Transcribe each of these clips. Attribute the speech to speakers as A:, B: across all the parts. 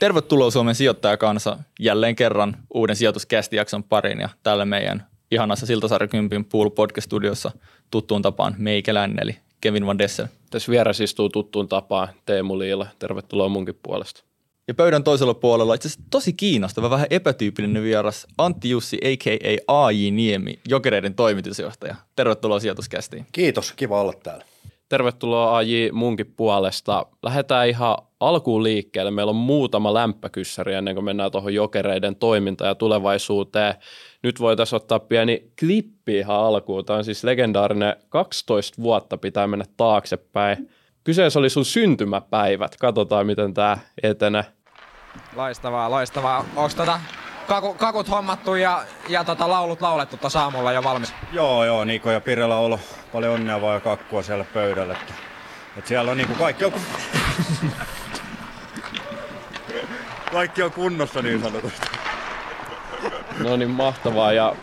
A: Tervetuloa Suomen sijoittajakansa jälleen kerran uuden sijoituskästijakson pariin ja tällä meidän ihanassa Siltasarja Kympin Pool Podcast-studiossa tuttuun tapaan meikelän eli Kevin Van Dessel.
B: Tässä vieressä istuu tuttuun tapaan Teemu Liila. Tervetuloa munkin puolesta.
A: Ja pöydän toisella puolella itse asiassa tosi kiinnostava, vähän epätyypillinen vieras Antti Jussi a.k.a. AJ Niemi, Jokereiden toimitusjohtaja. Tervetuloa sijoituskästiin.
C: Kiitos, kiva olla täällä.
B: Tervetuloa AJ munkin puolesta. Lähdetään ihan alkuun liikkeelle. Meillä on muutama lämpökyssäri ennen kuin mennään tuohon jokereiden toimintaan ja tulevaisuuteen. Nyt voitaisiin ottaa pieni klippi ihan alkuun. Tämä on siis legendaarinen 12 vuotta pitää mennä taaksepäin. Kyseessä oli sun syntymäpäivät. Katsotaan, miten tämä etenee.
D: Loistavaa, loistavaa. Onko tota kaku, kakut hommattu ja, ja tota laulut laulettu tuossa aamulla jo valmis?
C: Joo, joo, Niko ja Pirellä on ollut paljon onnea vaan ja kakkua siellä pöydällä. Että, että siellä on niinku kaikki on, kaikki on kunnossa niin sanotusti.
B: No niin, mahtavaa. Ja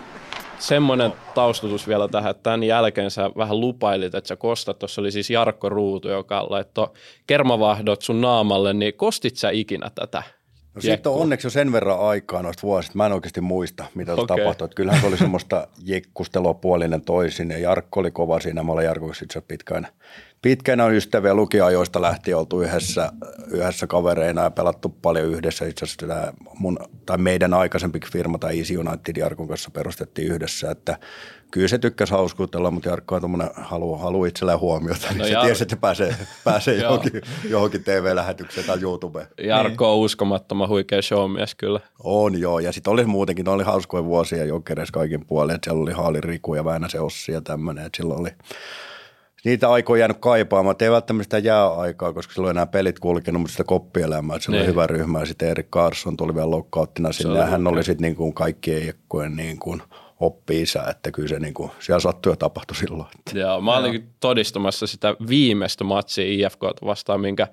B: semmoinen taustatus vielä tähän, että tämän jälkeen sä vähän lupailit, että sä kostat. Tuossa oli siis Jarkko Ruutu, joka laittoi kermavahdot sun naamalle, niin kostit sä ikinä tätä?
C: No siitä on onneksi jo sen verran aikaa noista vuosista. Mä en oikeasti muista, mitä okay. tapahtui. Että kyllähän se oli semmoista jekkustelua puolinen toisin. Ja Jarkko oli kova siinä. Mä olen Jarkko itse pitkään, pitkään on ystäviä lukiajoista lähtien oltu yhdessä, yhdessä kavereina ja pelattu paljon yhdessä. Itse asiassa tämä mun, tai meidän aikaisempi firma tai Easy United Jarkon kanssa perustettiin yhdessä. Että kyllä se tykkäsi hauskuutella, mutta Jarkko on tuommoinen, haluaa, haluaa itselleen huomiota, niin no se Jar... tiesi, että pääsee, pääsee johonkin, johonkin TV-lähetykseen tai YouTubeen.
B: Jarkko on uskomattoman huikea showmies kyllä.
C: On joo, ja sitten oli muutenkin, oli hauskoja vuosia jokereissa kaikin puolin, että siellä oli Haali Riku ja Väänäsen Ossi ja tämmöinen, että silloin oli niitä aikoja jäänyt kaipaamaan. Ei välttämättä sitä jääaikaa, koska silloin enää pelit kulkenut, mutta sitä koppielämää. Se oli niin. hyvä ryhmä ja sitten Erik Carson tuli vielä loukkauttina sinne. Hän oli sitten niin kuin kaikkien iekkojen niin kuin – oppi isä, että kyllä se niin kuin, siellä sattui ja tapahtui silloin.
B: Joo, mä olin todistamassa sitä viimeistä matsia IFK vastaan, minkä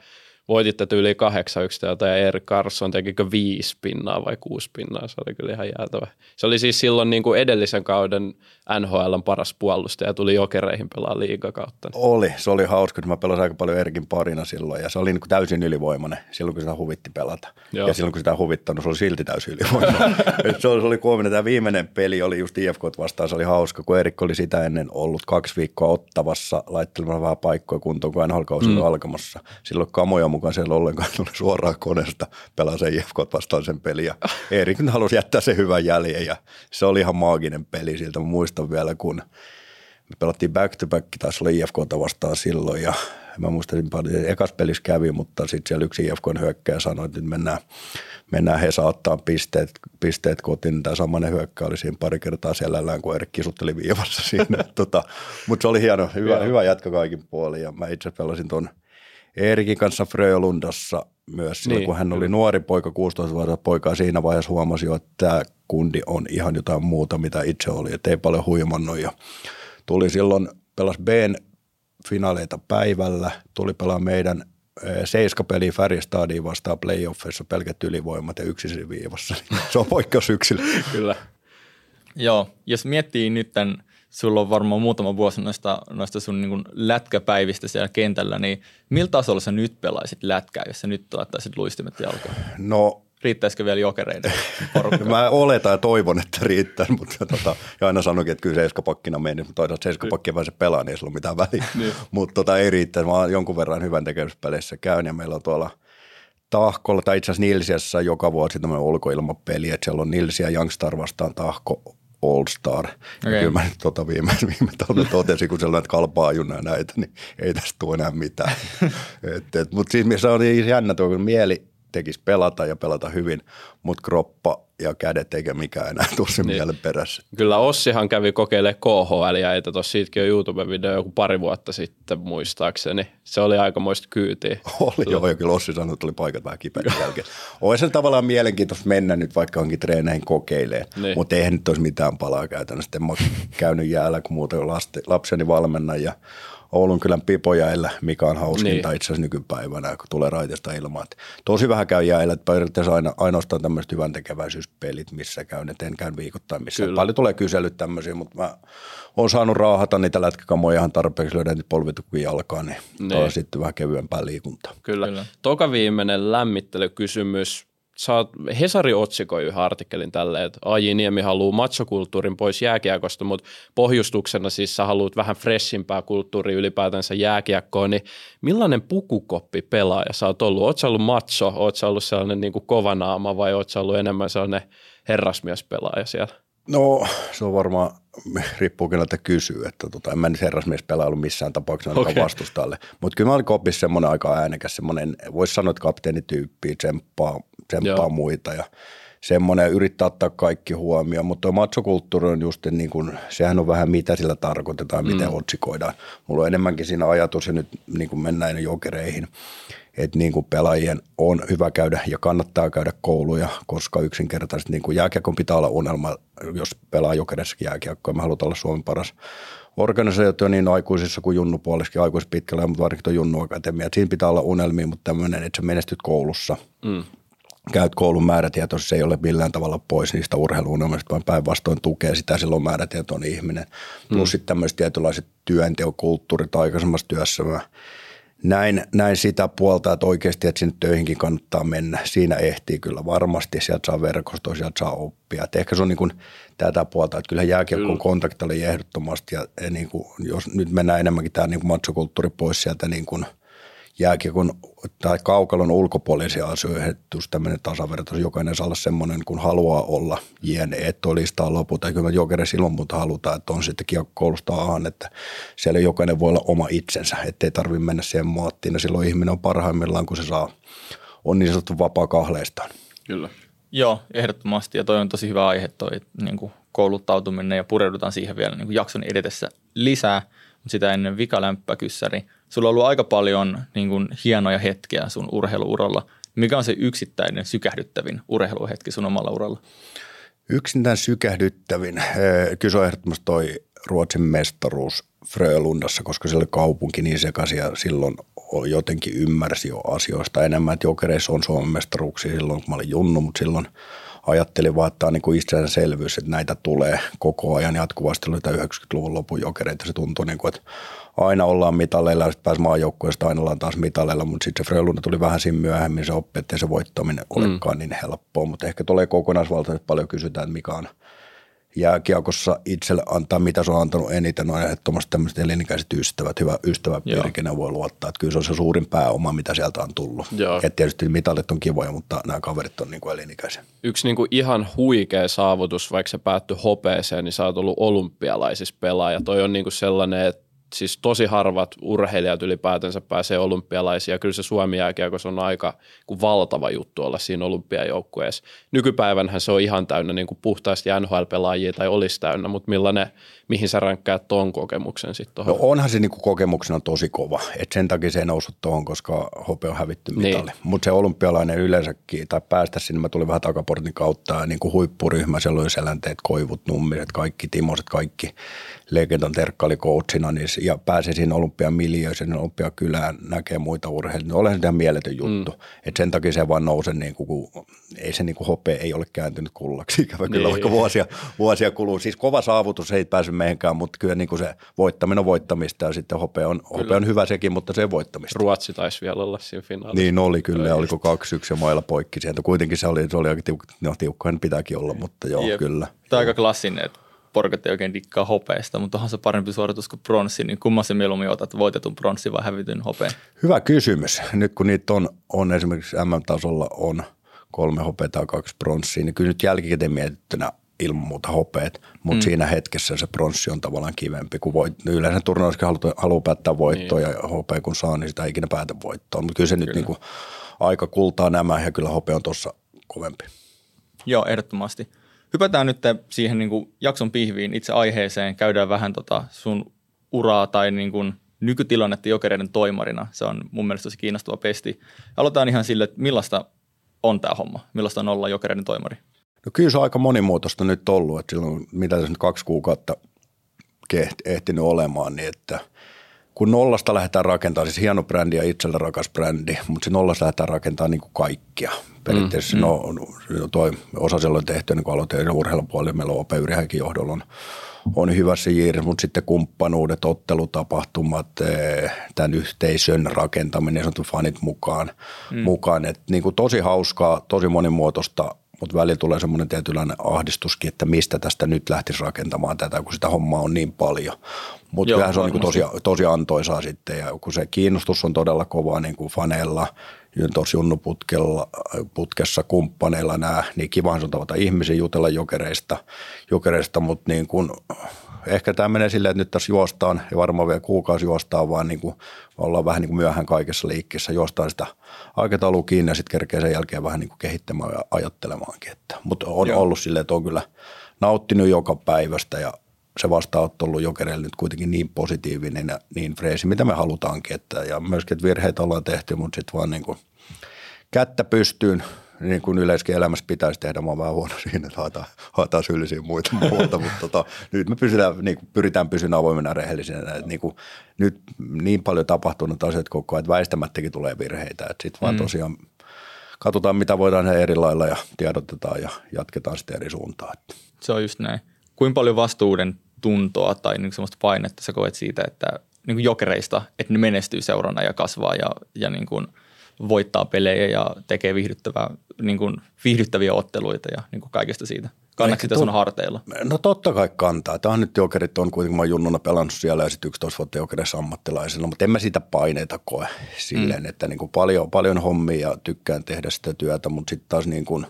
B: voititte yli 8 yksilöitä ja Erik Carson tekikö viisi pinnaa vai kuusi pinnaa, se oli kyllä ihan jäätävä. Se oli siis silloin niin kuin edellisen kauden NHLn paras puolustaja ja tuli jokereihin pelaa liigakautta.
C: Oli, se oli hauska, että mä pelasin aika paljon Erikin parina silloin ja se oli niin kuin täysin ylivoimainen silloin, kun sitä huvitti pelata. Joo. Ja silloin, kun sitä huvittanut, se oli silti täysin ylivoimainen. se, oli, se oli kuominen. Tämä viimeinen peli oli just IFK vastaan, se oli hauska, kun Erik oli sitä ennen ollut kaksi viikkoa ottavassa laittelemassa vähän paikkoja kuntoon, kun NHL-kausi mm. alkamassa. Silloin kamoja mukaan siellä ollenkaan tuli suoraan koneesta pelaa sen IFK vastaan sen peli. Ja Erik halusi jättää sen hyvän jäljen ja se oli ihan maaginen peli siltä. Mä muistan vielä, kun me pelattiin back to back, taisi olla IFK vastaan silloin ja mä muistelin paljon, ekas pelissä kävi, mutta sitten siellä yksi IFK hyökkäjä sanoi, että nyt mennään, mennään he saattaa pisteet, pisteet kotiin. Tämä samainen hyökkä oli siinä pari kertaa selällään, kun Erik kisutteli viivassa siinä. tota, mutta se oli hieno, hyvä, hyvä jatka kaikin puolin ja mä itse pelasin tuon Eerikin kanssa Frölundassa myös silloin, niin, kun hän oli nuori poika, 16-vuotias poika, siinä vaiheessa huomasi jo, että tämä kundi on ihan jotain muuta, mitä itse oli, että ei paljon huimannut ja tuli silloin, pelas Bn finaaleita päivällä, tuli pelaa meidän seiskapeli Färjestadiin vastaan playoffissa pelkät ylivoimat ja yksi viivassa. Se on poikkeus yksilö.
B: Kyllä.
A: Joo, jos miettii nyt tämän – sulla on varmaan muutama vuosi noista, noista sun niin lätkäpäivistä siellä kentällä, niin miltä tasolla sä nyt pelaisit lätkää, jos sä nyt laittaisit luistimet jalkaan?
C: No
A: Riittäisikö vielä jokereiden
C: porukka? Mä oletan ja toivon, että riittää, mutta tota, ja aina sanoinkin, että kyllä seiskapakkina meni, mutta toisaalta seiskapakki vaan se pelaa, niin ei sillä ole mitään väliä. Niin. mutta tota, ei riittää. Mä jonkun verran hyvän tekemispeleissä käyn ja meillä on tuolla Tahkolla tai itse asiassa Nilsiassa joka vuosi tämmöinen ulkoilmapeli, että siellä on Nilsiä Youngstar vastaan Tahko All Star. Okay. Kyllä mä nyt tota viime, viime talven totesin, kun sellainen kalpaa junna näitä, niin ei tästä tule enää mitään. Mutta siis se on niin jännä tuo, kun mieli tekisi pelata ja pelata hyvin, mutta kroppa ja kädet eikä mikään enää tule sen niin. mielen perässä.
B: Kyllä Ossihan kävi kokeilemaan KHL ja että tuossa siitäkin on YouTube-video joku pari vuotta sitten muistaakseni. Se oli aika moista kyytiä.
C: Oli joo, ja kyllä Ossi sanoi, että oli paikat vähän kipeät jälkeen. Olisi tavallaan mielenkiintoista mennä nyt vaikka onkin treeneihin kokeilemaan, niin. mutta eihän nyt olisi mitään palaa käytännössä. En mä käynyt jäällä, kun muuten lapseni valmennan ja Oulun kylän pipojäillä, mikä on hauskinta niin. itse asiassa nykypäivänä, kun tulee raiteesta ilmaa. Tosi vähän käy jäillä, että periaatteessa aina, ainoastaan tämmöiset hyvän tekeväisyyspelit, missä käyn, että en käy viikoittain missään. Kyllä. Paljon tulee kyselyt tämmöisiä, mutta mä oon saanut raahata niitä lätkäkamoja ihan tarpeeksi, löydän niitä polvitukkuja jalkaan, niin, niin. on sitten vähän kevyempää liikuntaa.
B: Kyllä. Kyllä. Toka viimeinen lämmittelykysymys oot, Hesari otsikoi yhden artikkelin tälle, että AJ Niemi haluaa machokulttuurin pois jääkiekosta, mutta pohjustuksena siis sä haluat vähän freshimpää kulttuuria ylipäätänsä jääkiekkoon, niin millainen pukukoppi pelaaja sä oot ollut? Oot sä ollut macho, oot sä ollut sellainen niin kuin kovanaama vai oot sä ollut enemmän sellainen herrasmiespelaaja siellä?
C: No se on varmaan, riippuu keneltä kysyy, että tota, en mä nyt herrasmiespelailu missään tapauksessa okay. vastustajalle. Mutta kyllä mä olin kopissa semmoinen aika äänekäs, semmoinen, voisi sanoa, että kapteenityyppi tsemppaa, tsemppaa muita ja semmoinen yrittää ottaa kaikki huomioon, mutta tuo matsokulttuuri on just niin kuin, sehän on vähän mitä sillä tarkoitetaan, miten mm. otsikoidaan. Mulla on enemmänkin siinä ajatus ja nyt niin kuin mennään jokereihin, että niin kuin pelaajien on hyvä käydä ja kannattaa käydä kouluja, koska yksinkertaisesti niin kuin jääkiekon pitää olla unelma, jos pelaa jokerissakin jääkiekkoa. Me halutaan olla Suomen paras organisaatio niin aikuisissa kuin junnupuolessakin, aikuisissa pitkällä, mutta varsinkin tuo junnu akatemia. Siinä pitää olla unelmia, mutta tämmöinen, että sä menestyt koulussa. Mm käyt koulun määrätietoisesti, se ei ole millään tavalla pois niistä urheiluunelmista, vaan päinvastoin tukee sitä silloin määrätietoinen ihminen. Plus mm. sitten tämmöiset tietynlaiset työnteokulttuurit aikaisemmassa työssä. Mä näin, näin sitä puolta, että oikeasti, että sinne töihinkin kannattaa mennä. Siinä ehtii kyllä varmasti, sieltä saa verkostoa, sieltä saa oppia. Et ehkä se on niin kuin tätä puolta, että kyllä jääkiekko kontakti oli ehdottomasti ja, ja niin kuin, jos nyt mennään enemmänkin tämä niin matsokulttuuri pois sieltä niin kuin – jääkiekon tai kaukalon ulkopuolisia asioita, että just tämmöinen tasavertaisuus, jokainen saa olla semmoinen, kun haluaa olla jien, että listaa lopulta. Ja kyllä jokereissa ilman muuta halutaan, että on sitten koulusta ahan, että siellä jokainen voi olla oma itsensä, ettei tarvitse mennä siihen muottiin. Ja silloin ihminen on parhaimmillaan, kun se saa, on niin sanottu vapaa kahleistaan.
B: Kyllä.
A: Joo, ehdottomasti. Ja toi on tosi hyvä aihe toi niin kuin kouluttautuminen ja pureudutaan siihen vielä niin kuin jakson edetessä lisää. Mutta sitä ennen vikalämppäkyssäri – sulla on ollut aika paljon niin kuin, hienoja hetkiä sun urheiluuralla. Mikä on se yksittäinen sykähdyttävin urheiluhetki sun omalla uralla?
C: Yksinään sykähdyttävin. Eh, kyllä on ehdottomasti toi Ruotsin mestaruus Frölundassa, koska se oli kaupunki niin sekaisin ja silloin jotenkin ymmärsi jo asioista enemmän, että jokereissa on Suomen mestaruuksia silloin, kun mä olin junnu, mutta silloin ajattelin vaan, että tämä on niin itsestäänselvyys, että näitä tulee koko ajan jatkuvasti, oli 90-luvun lopun jokereita, se tuntui niin kuin, että aina ollaan mitaleilla ja sitten pääsi maajoukkueesta aina ollaan taas mitaleilla, mutta sitten se Frölunda tuli vähän siinä myöhemmin, se oppi, että se voittaminen mm. olekaan niin helppoa, mutta ehkä tulee kokonaisvaltaisesti paljon kysytään, että mikä on jääkiekossa itselle antaa, mitä se on antanut eniten, on ehdottomasti tämmöiset elinikäiset ystävät, hyvä ystäväpiiri, kenen voi luottaa. Että kyllä se on se suurin pääoma, mitä sieltä on tullut. Ja tietysti mitalit on kivoja, mutta nämä kaverit on niin kuin elinikäisiä.
B: Yksi niin kuin ihan huikea saavutus, vaikka se päättyi hopeeseen, niin sä oot ollut olympialaisissa pelaaja. Toi on niin kuin sellainen, että siis tosi harvat urheilijat ylipäätänsä pääsee olympialaisia. Kyllä se Suomi jääkiekossa on aika kuin valtava juttu olla siinä olympiajoukkueessa. Nykypäivänhän se on ihan täynnä niin kuin puhtaasti NHL-pelaajia tai olisi täynnä, mutta millainen, mihin sä rankkaat tuon kokemuksen sitten
C: No onhan se niin kuin kokemuksena tosi kova, että sen takia se ei noussut tuohon, koska hope on hävitty mitalli. Niin. Mutta se olympialainen yleensäkin, tai päästä sinne, mä tulin vähän takaportin kautta niin kuin huippuryhmä, siellä oli selänteet, koivut, nummiset, kaikki, timoset, kaikki legendan terkkali coachina, niin, ja pääsee siinä olympiamiljöön, olympiakylään, näkee muita urheilijoita, niin olen sitä mieletön juttu. Mm. Et sen takia se vaan nousee, niin kuin, kun ei se niin kuin hopea ei ole kääntynyt kullaksi, ikävä kyllä, niin. vaikka vuosia, vuosia kuluu. Siis kova saavutus ei pääsy meidänkään, mutta kyllä niin kuin se voittaminen on voittamista ja sitten hopea on, hopea on hyvä sekin, mutta se voittamista.
B: Ruotsi taisi vielä olla siinä finaalissa.
C: Niin oli kyllä, ja oliko kaksi yksi ja mailla poikki sieltä. Kuitenkin se oli, se oli aika tiukka, no tiukkahan pitääkin olla, mutta joo, Jep. kyllä.
A: Tämä on aika klassinen, että porukat ei oikein dikkaa hopeesta, mutta onhan se parempi suoritus kuin pronssi, niin kumman se mieluummin otat, voitetun pronssi vai hävityn hopeen?
C: Hyvä kysymys. Nyt kun niitä on, on esimerkiksi MM-tasolla on kolme hopeata ja kaksi pronssia, niin kyllä nyt jälkikäteen mietittynä ilman muuta hopeet, mutta mm. siinä hetkessä se pronssi on tavallaan kivempi, kun voit, yleensä turnauskin haluaa, haluaa päättää voittoa niin. ja hopea kun saa, niin sitä ei ikinä päätä voittoa, mutta kyllä se kyllä. nyt niin kuin aika kultaa nämä ja kyllä hopea on tuossa kovempi.
A: Joo, ehdottomasti. Hypätään nyt siihen niin kuin jakson pihviin itse aiheeseen, käydään vähän tota sun uraa tai niin kuin nykytilannetta jokereiden toimarina. Se on mun mielestä tosi kiinnostava pesti. Aloitetaan ihan sille, että millaista on tämä homma, millaista on olla jokereiden toimari?
C: No kyllä se on aika monimuotoista nyt ollut, että silloin mitä tässä nyt kaksi kuukautta ehtinyt olemaan, niin että kun nollasta lähdetään rakentamaan, siis hieno brändi ja itsellä rakas brändi, mutta se nollasta lähdetään rakentamaan niin kuin kaikkia. Periaatteessa mm, no, no, toi osa siellä on tehty niin aloitteen urheilupuolella, meillä on Ope Yrihäkin johdolla on, on hyvässä jiirissä, mutta sitten kumppanuudet, ottelutapahtumat, eh, tämän yhteisön rakentaminen, sanottu fanit mukaan, mm. mukaan. Et niin kuin tosi hauskaa, tosi monimuotoista mutta välillä tulee semmoinen tietynlainen ahdistuskin, että mistä tästä nyt lähtisi rakentamaan tätä, kun sitä hommaa on niin paljon. Mutta kyllähän se on niin tosi, tosi antoisaa sitten ja kun se kiinnostus on todella kovaa niin kuin faneilla, tuossa junnuputkella, putkessa kumppaneilla nämä, niin kivahan on tavata ihmisiä jutella jokereista, jokereista mutta niin kuin, ehkä tämä menee silleen, että nyt tässä juostaan ja varmaan vielä kuukausi juostaan, vaan niin kuin ollaan vähän niin kuin myöhään kaikessa liikkeessä, juostaan sitä aikataulua kiinni ja sitten kerkee sen jälkeen vähän niin kuin kehittämään ja ajattelemaankin. Että, mutta on Joo. ollut silleen, että on kyllä nauttinut joka päivästä ja se vastaanotto on ollut jokereille nyt kuitenkin niin positiivinen ja niin freesi, mitä me halutaankin. Että, ja myöskin, että virheitä ollaan tehty, mutta sitten vaan niin kuin kättä pystyyn niin kuin yleiskin elämässä pitäisi tehdä. Mä oon vähän huono siinä, että haetaan, haetaan syyllisiä muita muuta, mutta tota, nyt me pysytään, niin kuin, pyritään pysymään avoimena rehellisenä. Että niin kuin, nyt niin paljon tapahtunut asiat koko ajan, että väistämättäkin tulee virheitä. Sitten vaan mm. tosiaan katsotaan, mitä voidaan eri lailla ja tiedotetaan ja jatketaan sitten eri suuntaan.
A: Se on just näin. Kuinka paljon vastuuden tuntoa tai niin semmoista painetta sä koet siitä, että niin kuin jokereista, että ne menestyy seurana ja kasvaa ja, ja niin kuin – voittaa pelejä ja tekee viihdyttävää, niin kuin viihdyttäviä otteluita ja niin kuin kaikesta siitä. Kannaako sitä sun harteilla?
C: No totta kai kantaa. Tämä on nyt jokerit on kuitenkin, mä oon junnuna pelannut siellä ja sitten 11 vuotta jokereissa ammattilaisena, mutta en mä sitä paineita koe silleen, mm. että niin kuin paljon, paljon hommia ja tykkään tehdä sitä työtä, mutta sitten taas niin kuin,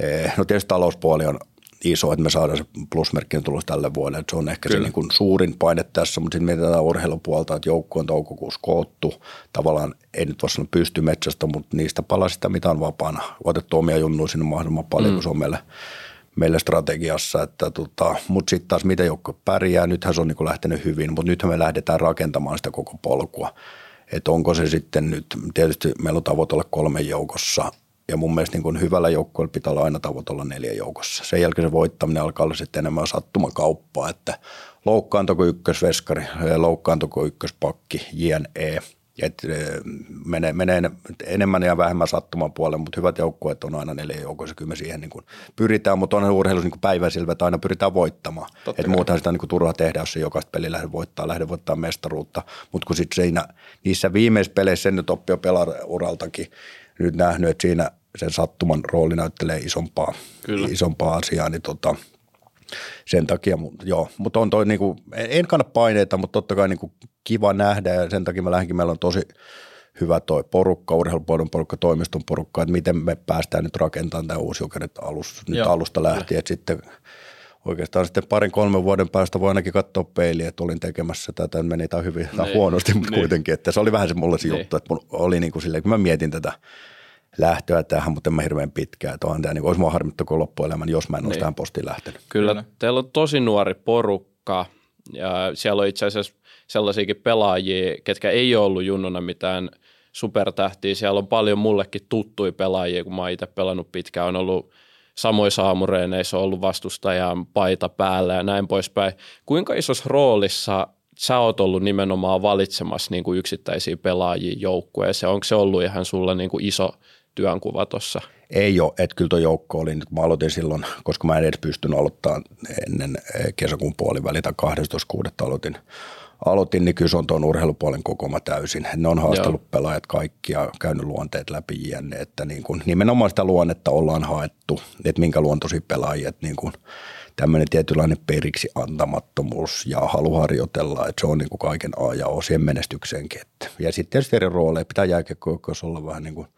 C: eh, no tietysti talouspuoli on iso, että me saadaan se plusmerkkinen tulos tälle vuodelle. Että se on ehkä Kyllä. se niin kuin suurin paine tässä, mutta sitten mietitään urheilupuolta, että joukko on toukokuussa koottu. Tavallaan ei nyt voi sanoa pysty metsästä, mutta niistä palasista, mitä on vapaana. Otettu omia junnuja sinne mahdollisimman paljon, mm. kun se on meille, meille strategiassa. Että tota, mutta sitten taas miten joukko pärjää, nythän se on niin kuin lähtenyt hyvin, mutta nythän me lähdetään rakentamaan sitä koko polkua. Että onko se sitten nyt, tietysti meillä on tavoite olla kolmen joukossa, ja mun mielestä niin kuin hyvällä joukkueella pitää olla aina tavoitella neljä joukossa. Sen jälkeen se voittaminen alkaa olla sitten enemmän sattumakauppaa, että loukkaantuko ykkösveskari, loukkaantuko ykköspakki, jne. Et menee, menee enemmän ja vähemmän sattuman puolelle, mutta hyvät joukkueet on aina neljä joukossa. Kyllä me siihen niin kuin pyritään, mutta on urheilussa niin päiväsilvä, että aina pyritään voittamaan. että muutenhan sitä niin kuin turha tehdä, jos se jokaista peliä lähde voittaa, lähde voittaa mestaruutta. Mutta kun sitten niissä viimeisissä peleissä sen nyt oppii jo uraltakin, nyt nähnyt, että siinä sen sattuman rooli näyttelee isompaa, Kyllä. isompaa asiaa, niin tota, sen takia, joo, mutta on toi niinku, en kanna paineita, mutta totta kai niinku kiva nähdä ja sen takia mä lähdenkin, meillä on tosi hyvä toi porukka, urheilupuolen porukka, toimiston porukka, että miten me päästään nyt rakentamaan tämä uusi jokerit alus, nyt joo, alusta lähtien, että sitten oikeastaan sitten parin kolmen vuoden päästä voi ainakin katsoa peiliä, että olin tekemässä tätä, meni tämä hyvin tai niin, huonosti, mutta niin. kuitenkin, että se oli vähän se mulle se niin. juttu, että mun oli niin kuin silleen, kun mä mietin tätä lähtöä tähän, mutta en mä hirveän pitkään. Että onhan tämä, niin olisi mua harmittu koko loppuelämän, jos mä en olisi niin. tähän postiin lähtenyt.
B: Kyllä, teillä on tosi nuori porukka ja siellä on itse asiassa sellaisiakin pelaajia, ketkä ei ole ollut junnuna mitään supertähtiä. Siellä on paljon mullekin tuttuja pelaajia, kun mä oon itse pelannut pitkään. On ollut samoissa aamureeneissa on ollut vastustajan paita päällä ja näin poispäin. Kuinka isossa roolissa sä oot ollut nimenomaan valitsemassa niin kuin yksittäisiä pelaajia joukkueeseen? Onko se ollut ihan sulla niin kuin iso työnkuva tuossa?
C: Ei ole, että kyllä tuo joukko oli nyt, mä aloitin silloin, koska mä en edes pystynyt aloittamaan ennen kesäkuun puoliväliä tai 12.6. aloitin, aloitin, niin kyllä se on tuon urheilupuolen kokoma täysin. Ne on haastellut Joo. pelaajat kaikki ja käynyt luonteet läpi jänne, että niin kuin, nimenomaan sitä luonnetta ollaan haettu, että minkä luontoisia pelaajia, että niin kuin, tämmöinen tietynlainen periksi antamattomuus ja halu harjoitella, että se on niin kuin kaiken A ja O siihen menestykseenkin. Että. Ja sitten tietysti eri rooleja pitää jääkiekkojoukkoissa olla vähän niin kuin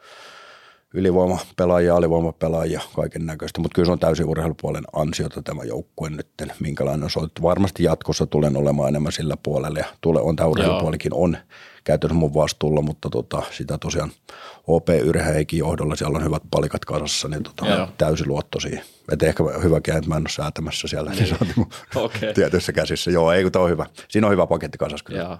C: ylivoimapelaajia, alivoimapelaajia, kaiken näköistä, mutta kyllä se on täysin urheilupuolen ansiota tämä joukkue nyt, minkälainen on soitettu. Varmasti jatkossa tulen olemaan enemmän sillä puolella ja tule, on tämä urheilupuolikin on käytännössä mun vastuulla, mutta tota, sitä tosiaan OP Yrhäikin johdolla, siellä on hyvät palikat kasassa, niin tota, täysi luotto siihen. Että ehkä hyväkin, että mä en ole säätämässä siellä, niin, se on niin okay. tietyissä käsissä. Joo, ei kun on hyvä. Siinä on hyvä paketti kasassa kyllä. Joo.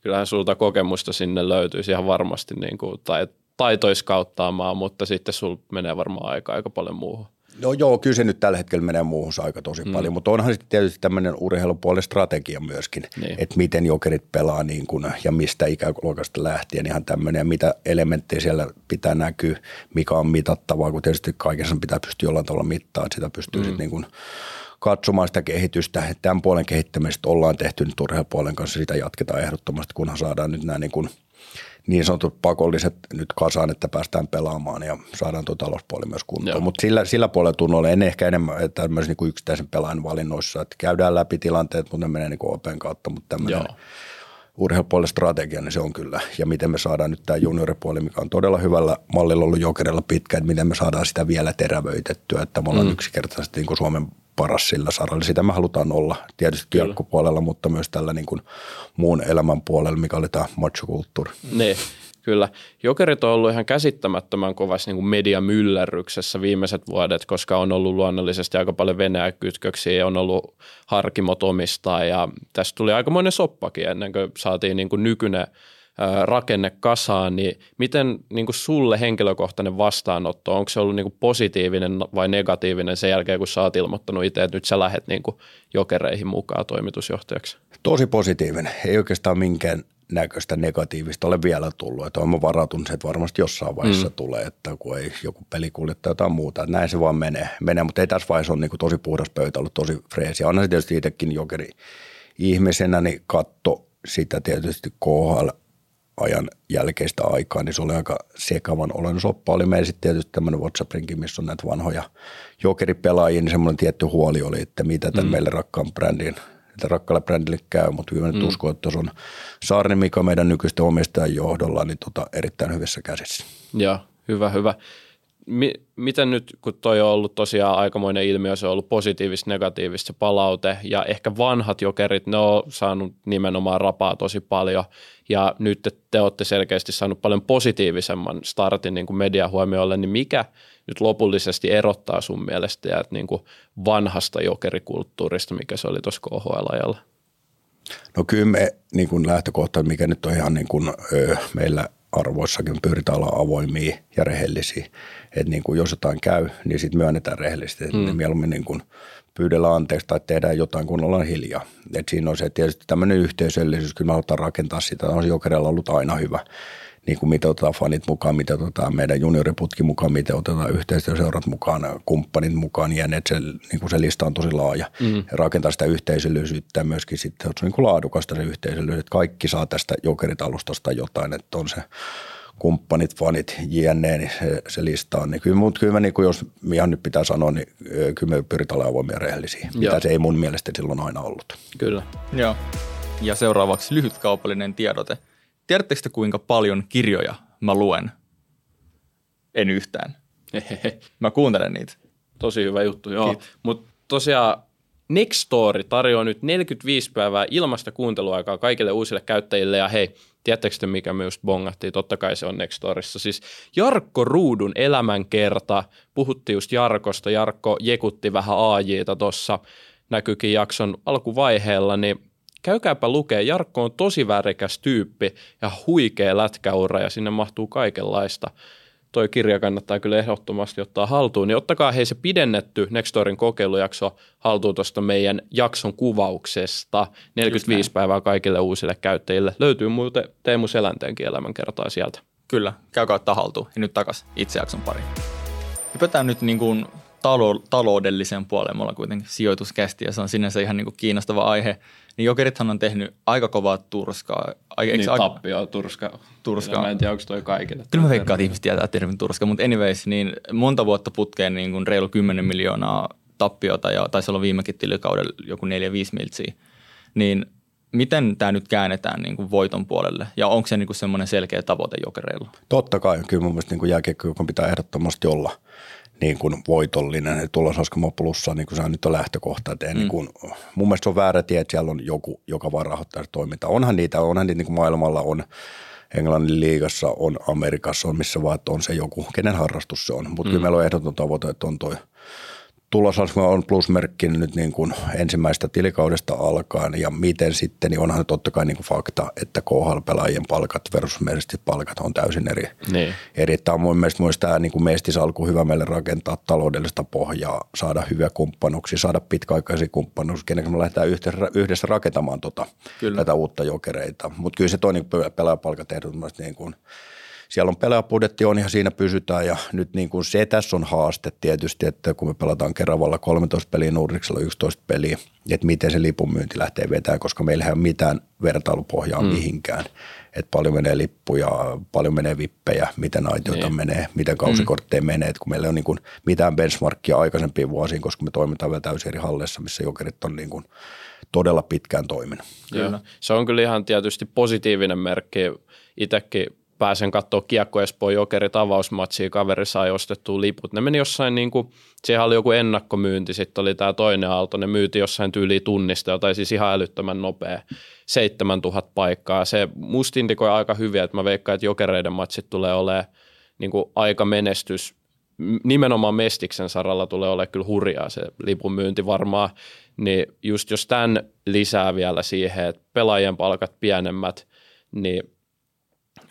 B: Kyllähän sulta kokemusta sinne löytyisi ihan varmasti, niin kuin, tai taitoiskauttaamaan, mutta sitten sul menee varmaan aika aika paljon muuhun.
C: No joo, kyllä se nyt tällä hetkellä menee muuhun aika tosi mm. paljon, mutta onhan sitten tietysti tämmöinen urheilupuolen strategia myöskin, niin. että miten jokerit pelaa niin kuin, ja mistä ikäluokasta lähtien ihan tämmöinen ja mitä elementtejä siellä pitää näkyä, mikä on mitattavaa, kun tietysti kaikessa pitää pystyä jollain tavalla mittaa, että sitä pystyy mm. sitten niin kuin katsomaan sitä kehitystä. Tämän puolen kehittämistä ollaan tehty nyt urheilupuolen kanssa, sitä jatketaan ehdottomasti, kunhan saadaan nyt nämä niin kuin – niin sanotut pakolliset nyt kasaan, että päästään pelaamaan ja saadaan tuo talouspuoli myös kuntoon. Mutta sillä, sillä puolella tunnolla en ehkä enemmän tämmöisen niin yksittäisen pelaajan valinnoissa, että käydään läpi tilanteet, mutta ne menee niin open kautta, mutta tämmöinen urheilupuolen strategia, niin se on kyllä. Ja miten me saadaan nyt tämä junioripuoli, mikä on todella hyvällä mallilla ollut jokerilla pitkä, että miten me saadaan sitä vielä terävöitettyä, että me ollaan mm. yksinkertaisesti niin kuin Suomen paras sillä saralla. Sitä me halutaan olla tietysti kiekkopuolella, mutta myös tällä niin kuin muun elämän puolella, mikä oli tämä machokulttuuri.
B: Niin, kyllä. Jokerit on ollut ihan käsittämättömän kovassa niin mediamyllerryksessä viimeiset vuodet, koska on ollut luonnollisesti aika paljon Venäjä-kytköksiä ja on ollut harkimot omistaa ja tästä tuli aikamoinen soppakin ennen kuin saatiin niin kuin nykyinen – rakenne kasaan, niin miten niin kuin sulle henkilökohtainen vastaanotto, onko se ollut niin kuin positiivinen vai negatiivinen sen jälkeen, kun sä oot ilmoittanut itse, että nyt sä lähdet niin kuin jokereihin mukaan toimitusjohtajaksi?
C: Tosi positiivinen. Ei oikeastaan minkään näköistä negatiivista ole vielä tullut. Että olen varautunut, että varmasti jossain vaiheessa mm. tulee, että kun ei joku peli kuljettaa jotain muuta. Että näin se vaan menee, menee. mutta ei tässä vaiheessa ole niin tosi puhdas pöytä ollut, tosi freesi. Onhan se tietysti itsekin jokeri ihmisenä, niin katto sitä tietysti KHL ajan jälkeistä aikaa, niin se oli aika sekavan olen soppa. Oli meillä sitten tietysti tämmöinen WhatsApp-rinki, missä on näitä vanhoja jokeripelaajia, niin semmoinen tietty huoli oli, että mitä tämän mm. meille rakkaan brändiin, että rakkaalle brändille käy, mutta hyvä nyt mm. usko, että on Saarni Mika meidän nykyisten omistajan johdolla, niin tota, erittäin hyvissä käsissä.
B: Joo, hyvä, hyvä mi, miten nyt, kun toi on ollut tosiaan aikamoinen ilmiö, se on ollut positiivista, negatiivista se palaute, ja ehkä vanhat jokerit, ne on saanut nimenomaan rapaa tosi paljon, ja nyt te, te olette selkeästi saanut paljon positiivisemman startin niin kuin median huomiolle, niin mikä nyt lopullisesti erottaa sun mielestä ja niin kuin vanhasta jokerikulttuurista, mikä se oli tuossa KHL-ajalla?
C: No kyllä me niin kuin lähtökohta, mikä nyt on ihan niin kuin, ö, meillä arvoissakin pyritään olla avoimia ja rehellisiä että niin kuin jos jotain käy, niin sitten myönnetään rehellisesti, että mm. mieluummin niin kuin pyydellä anteeksi tai tehdään jotain, kun ollaan hiljaa. Et siinä on se tietysti tämmöinen yhteisöllisyys, kyllä me halutaan rakentaa sitä, on Jokerilla ollut aina hyvä niin kuin miten otetaan fanit mukaan, miten otetaan meidän junioriputki mukaan, miten otetaan yhteistyöseurat mukaan, kumppanit mukaan ja että se, niin kuin se lista on tosi laaja. Mm. Ja rakentaa sitä yhteisöllisyyttä ja myöskin sitten, että se on niin kuin laadukasta se yhteisöllisyys, että kaikki saa tästä jokeritallustasta jotain, että on se kumppanit, fanit, jne, niin se, se lista on. Niin kyllä, mutta kyllä mä, niin kuin jos ihan nyt pitää sanoa, niin kyllä me pyritään olemaan avoimia rehellisiä, Joo. mitä se ei mun mielestä silloin aina ollut.
B: Kyllä.
A: Joo. Ja seuraavaksi lyhyt kaupallinen tiedote. Tiedättekö kuinka paljon kirjoja mä luen? En yhtään. Mä kuuntelen niitä.
B: Tosi hyvä juttu, joo. Mutta tosiaan Nextory tarjoaa nyt 45 päivää ilmasta kuunteluaikaa kaikille uusille käyttäjille ja hei, tiedättekö te mikä just bongattiin? Totta kai se on Nextorissa. Siis Jarkko Ruudun elämänkerta, puhuttiin just Jarkosta, Jarkko jekutti vähän AJta tuossa, näkyykin jakson alkuvaiheella, niin käykääpä lukee. Jarkko on tosi värikäs tyyppi ja huikea lätkäura ja sinne mahtuu kaikenlaista toi kirja kannattaa kyllä ehdottomasti ottaa haltuun, niin ottakaa hei se pidennetty Nextorin kokeilujakso haltuun tuosta meidän jakson kuvauksesta. 45 päivää kaikille uusille käyttäjille. Löytyy muuten Teemu Selänteenkin elämänkertaa sieltä.
A: Kyllä, käykää ottaa haltuun. Ja nyt takaisin itse jakson pariin. Hypätään nyt niin kuin talo- taloudelliseen puoleen. Me ollaan kuitenkin sijoituskästi ja se on sinänsä ihan niin kuin kiinnostava aihe. Niin Jokerithan on tehnyt aika kovaa turskaa.
B: Eikö niin, aika... tappio, turska. turska. Mä en tiedä, onko toi kaikille.
A: Kyllä mä veikkaan, että ihmiset tietää termin turska, mutta anyways, niin monta vuotta putkeen niin kuin reilu 10 miljoonaa tappiota ja taisi olla viimekin tilikaudella joku 4-5 miltsiä. Niin miten tämä nyt käännetään niin kuin voiton puolelle ja onko se niin kuin semmoinen selkeä tavoite jokereilla?
C: Totta kai, kyllä mun mielestä niin jääkiekko pitää ehdottomasti olla – niin kuin voitollinen, että tulosaskema plussa, niin kuin se on nyt on lähtökohta. Että mm. niin kuin, mun mielestä se on väärä tie, että siellä on joku, joka vaan rahoittaa toimintaa. Onhan niitä, onhan niitä niin kuin maailmalla on, Englannin liigassa on, Amerikassa on, missä vaan on se joku, kenen harrastus se on. Mutta mm. kyllä meillä on ehdoton tavoite, että on toi tulos on plusmerkki nyt niin kuin ensimmäistä tilikaudesta alkaen ja miten sitten, niin onhan totta kai niin kuin fakta, että KHL-pelaajien palkat versus palkat on täysin eri. Niin. eri. Tämä on mun mielestä myös tämä niin kuin mestisalku hyvä meille rakentaa taloudellista pohjaa, saada hyviä kumppanuksia, saada pitkäaikaisia kumppanuuksia, kenen me lähdetään yhdessä, yhdessä rakentamaan tota, tätä uutta jokereita. Mutta kyllä se toinen pelaajapalkat ehdottomasti niin kuin – siellä on pelaajapudetti on ja siinä pysytään ja nyt niin kuin se tässä on haaste tietysti, että kun me pelataan Keravalla 13 peliä, Nurdiksella 11 peliä, että miten se lipunmyynti lähtee vetämään, koska meillä ei ole mitään vertailupohjaa mm. mihinkään. Että paljon menee lippuja, paljon menee vippejä, miten aitioita niin. menee, miten kausikortteja mm. menee, että kun meillä ei ole niin kuin mitään benchmarkia aikaisempiin vuosiin, koska me toimitaan vielä täysin eri halleissa, missä jokerit on niin kuin todella pitkään toiminut.
B: Kyllä. Se on kyllä ihan tietysti positiivinen merkki. Itsekin pääsen katsoa Kiekko Espoo Jokerit avausmatsia, kaveri sai ostettua liput. Ne meni jossain niin kuin, siellä oli joku ennakkomyynti, sitten oli tämä toinen aalto, ne myyti jossain tyyli tunnista, tai siis ihan älyttömän nopea, 7000 paikkaa. Se musta indikoi aika hyvin, että mä veikkaan, että Jokereiden matsit tulee olemaan niin kuin aika menestys, nimenomaan Mestiksen saralla tulee olemaan kyllä hurjaa se lipun myynti varmaan, niin just jos tämän lisää vielä siihen, että pelaajien palkat pienemmät, niin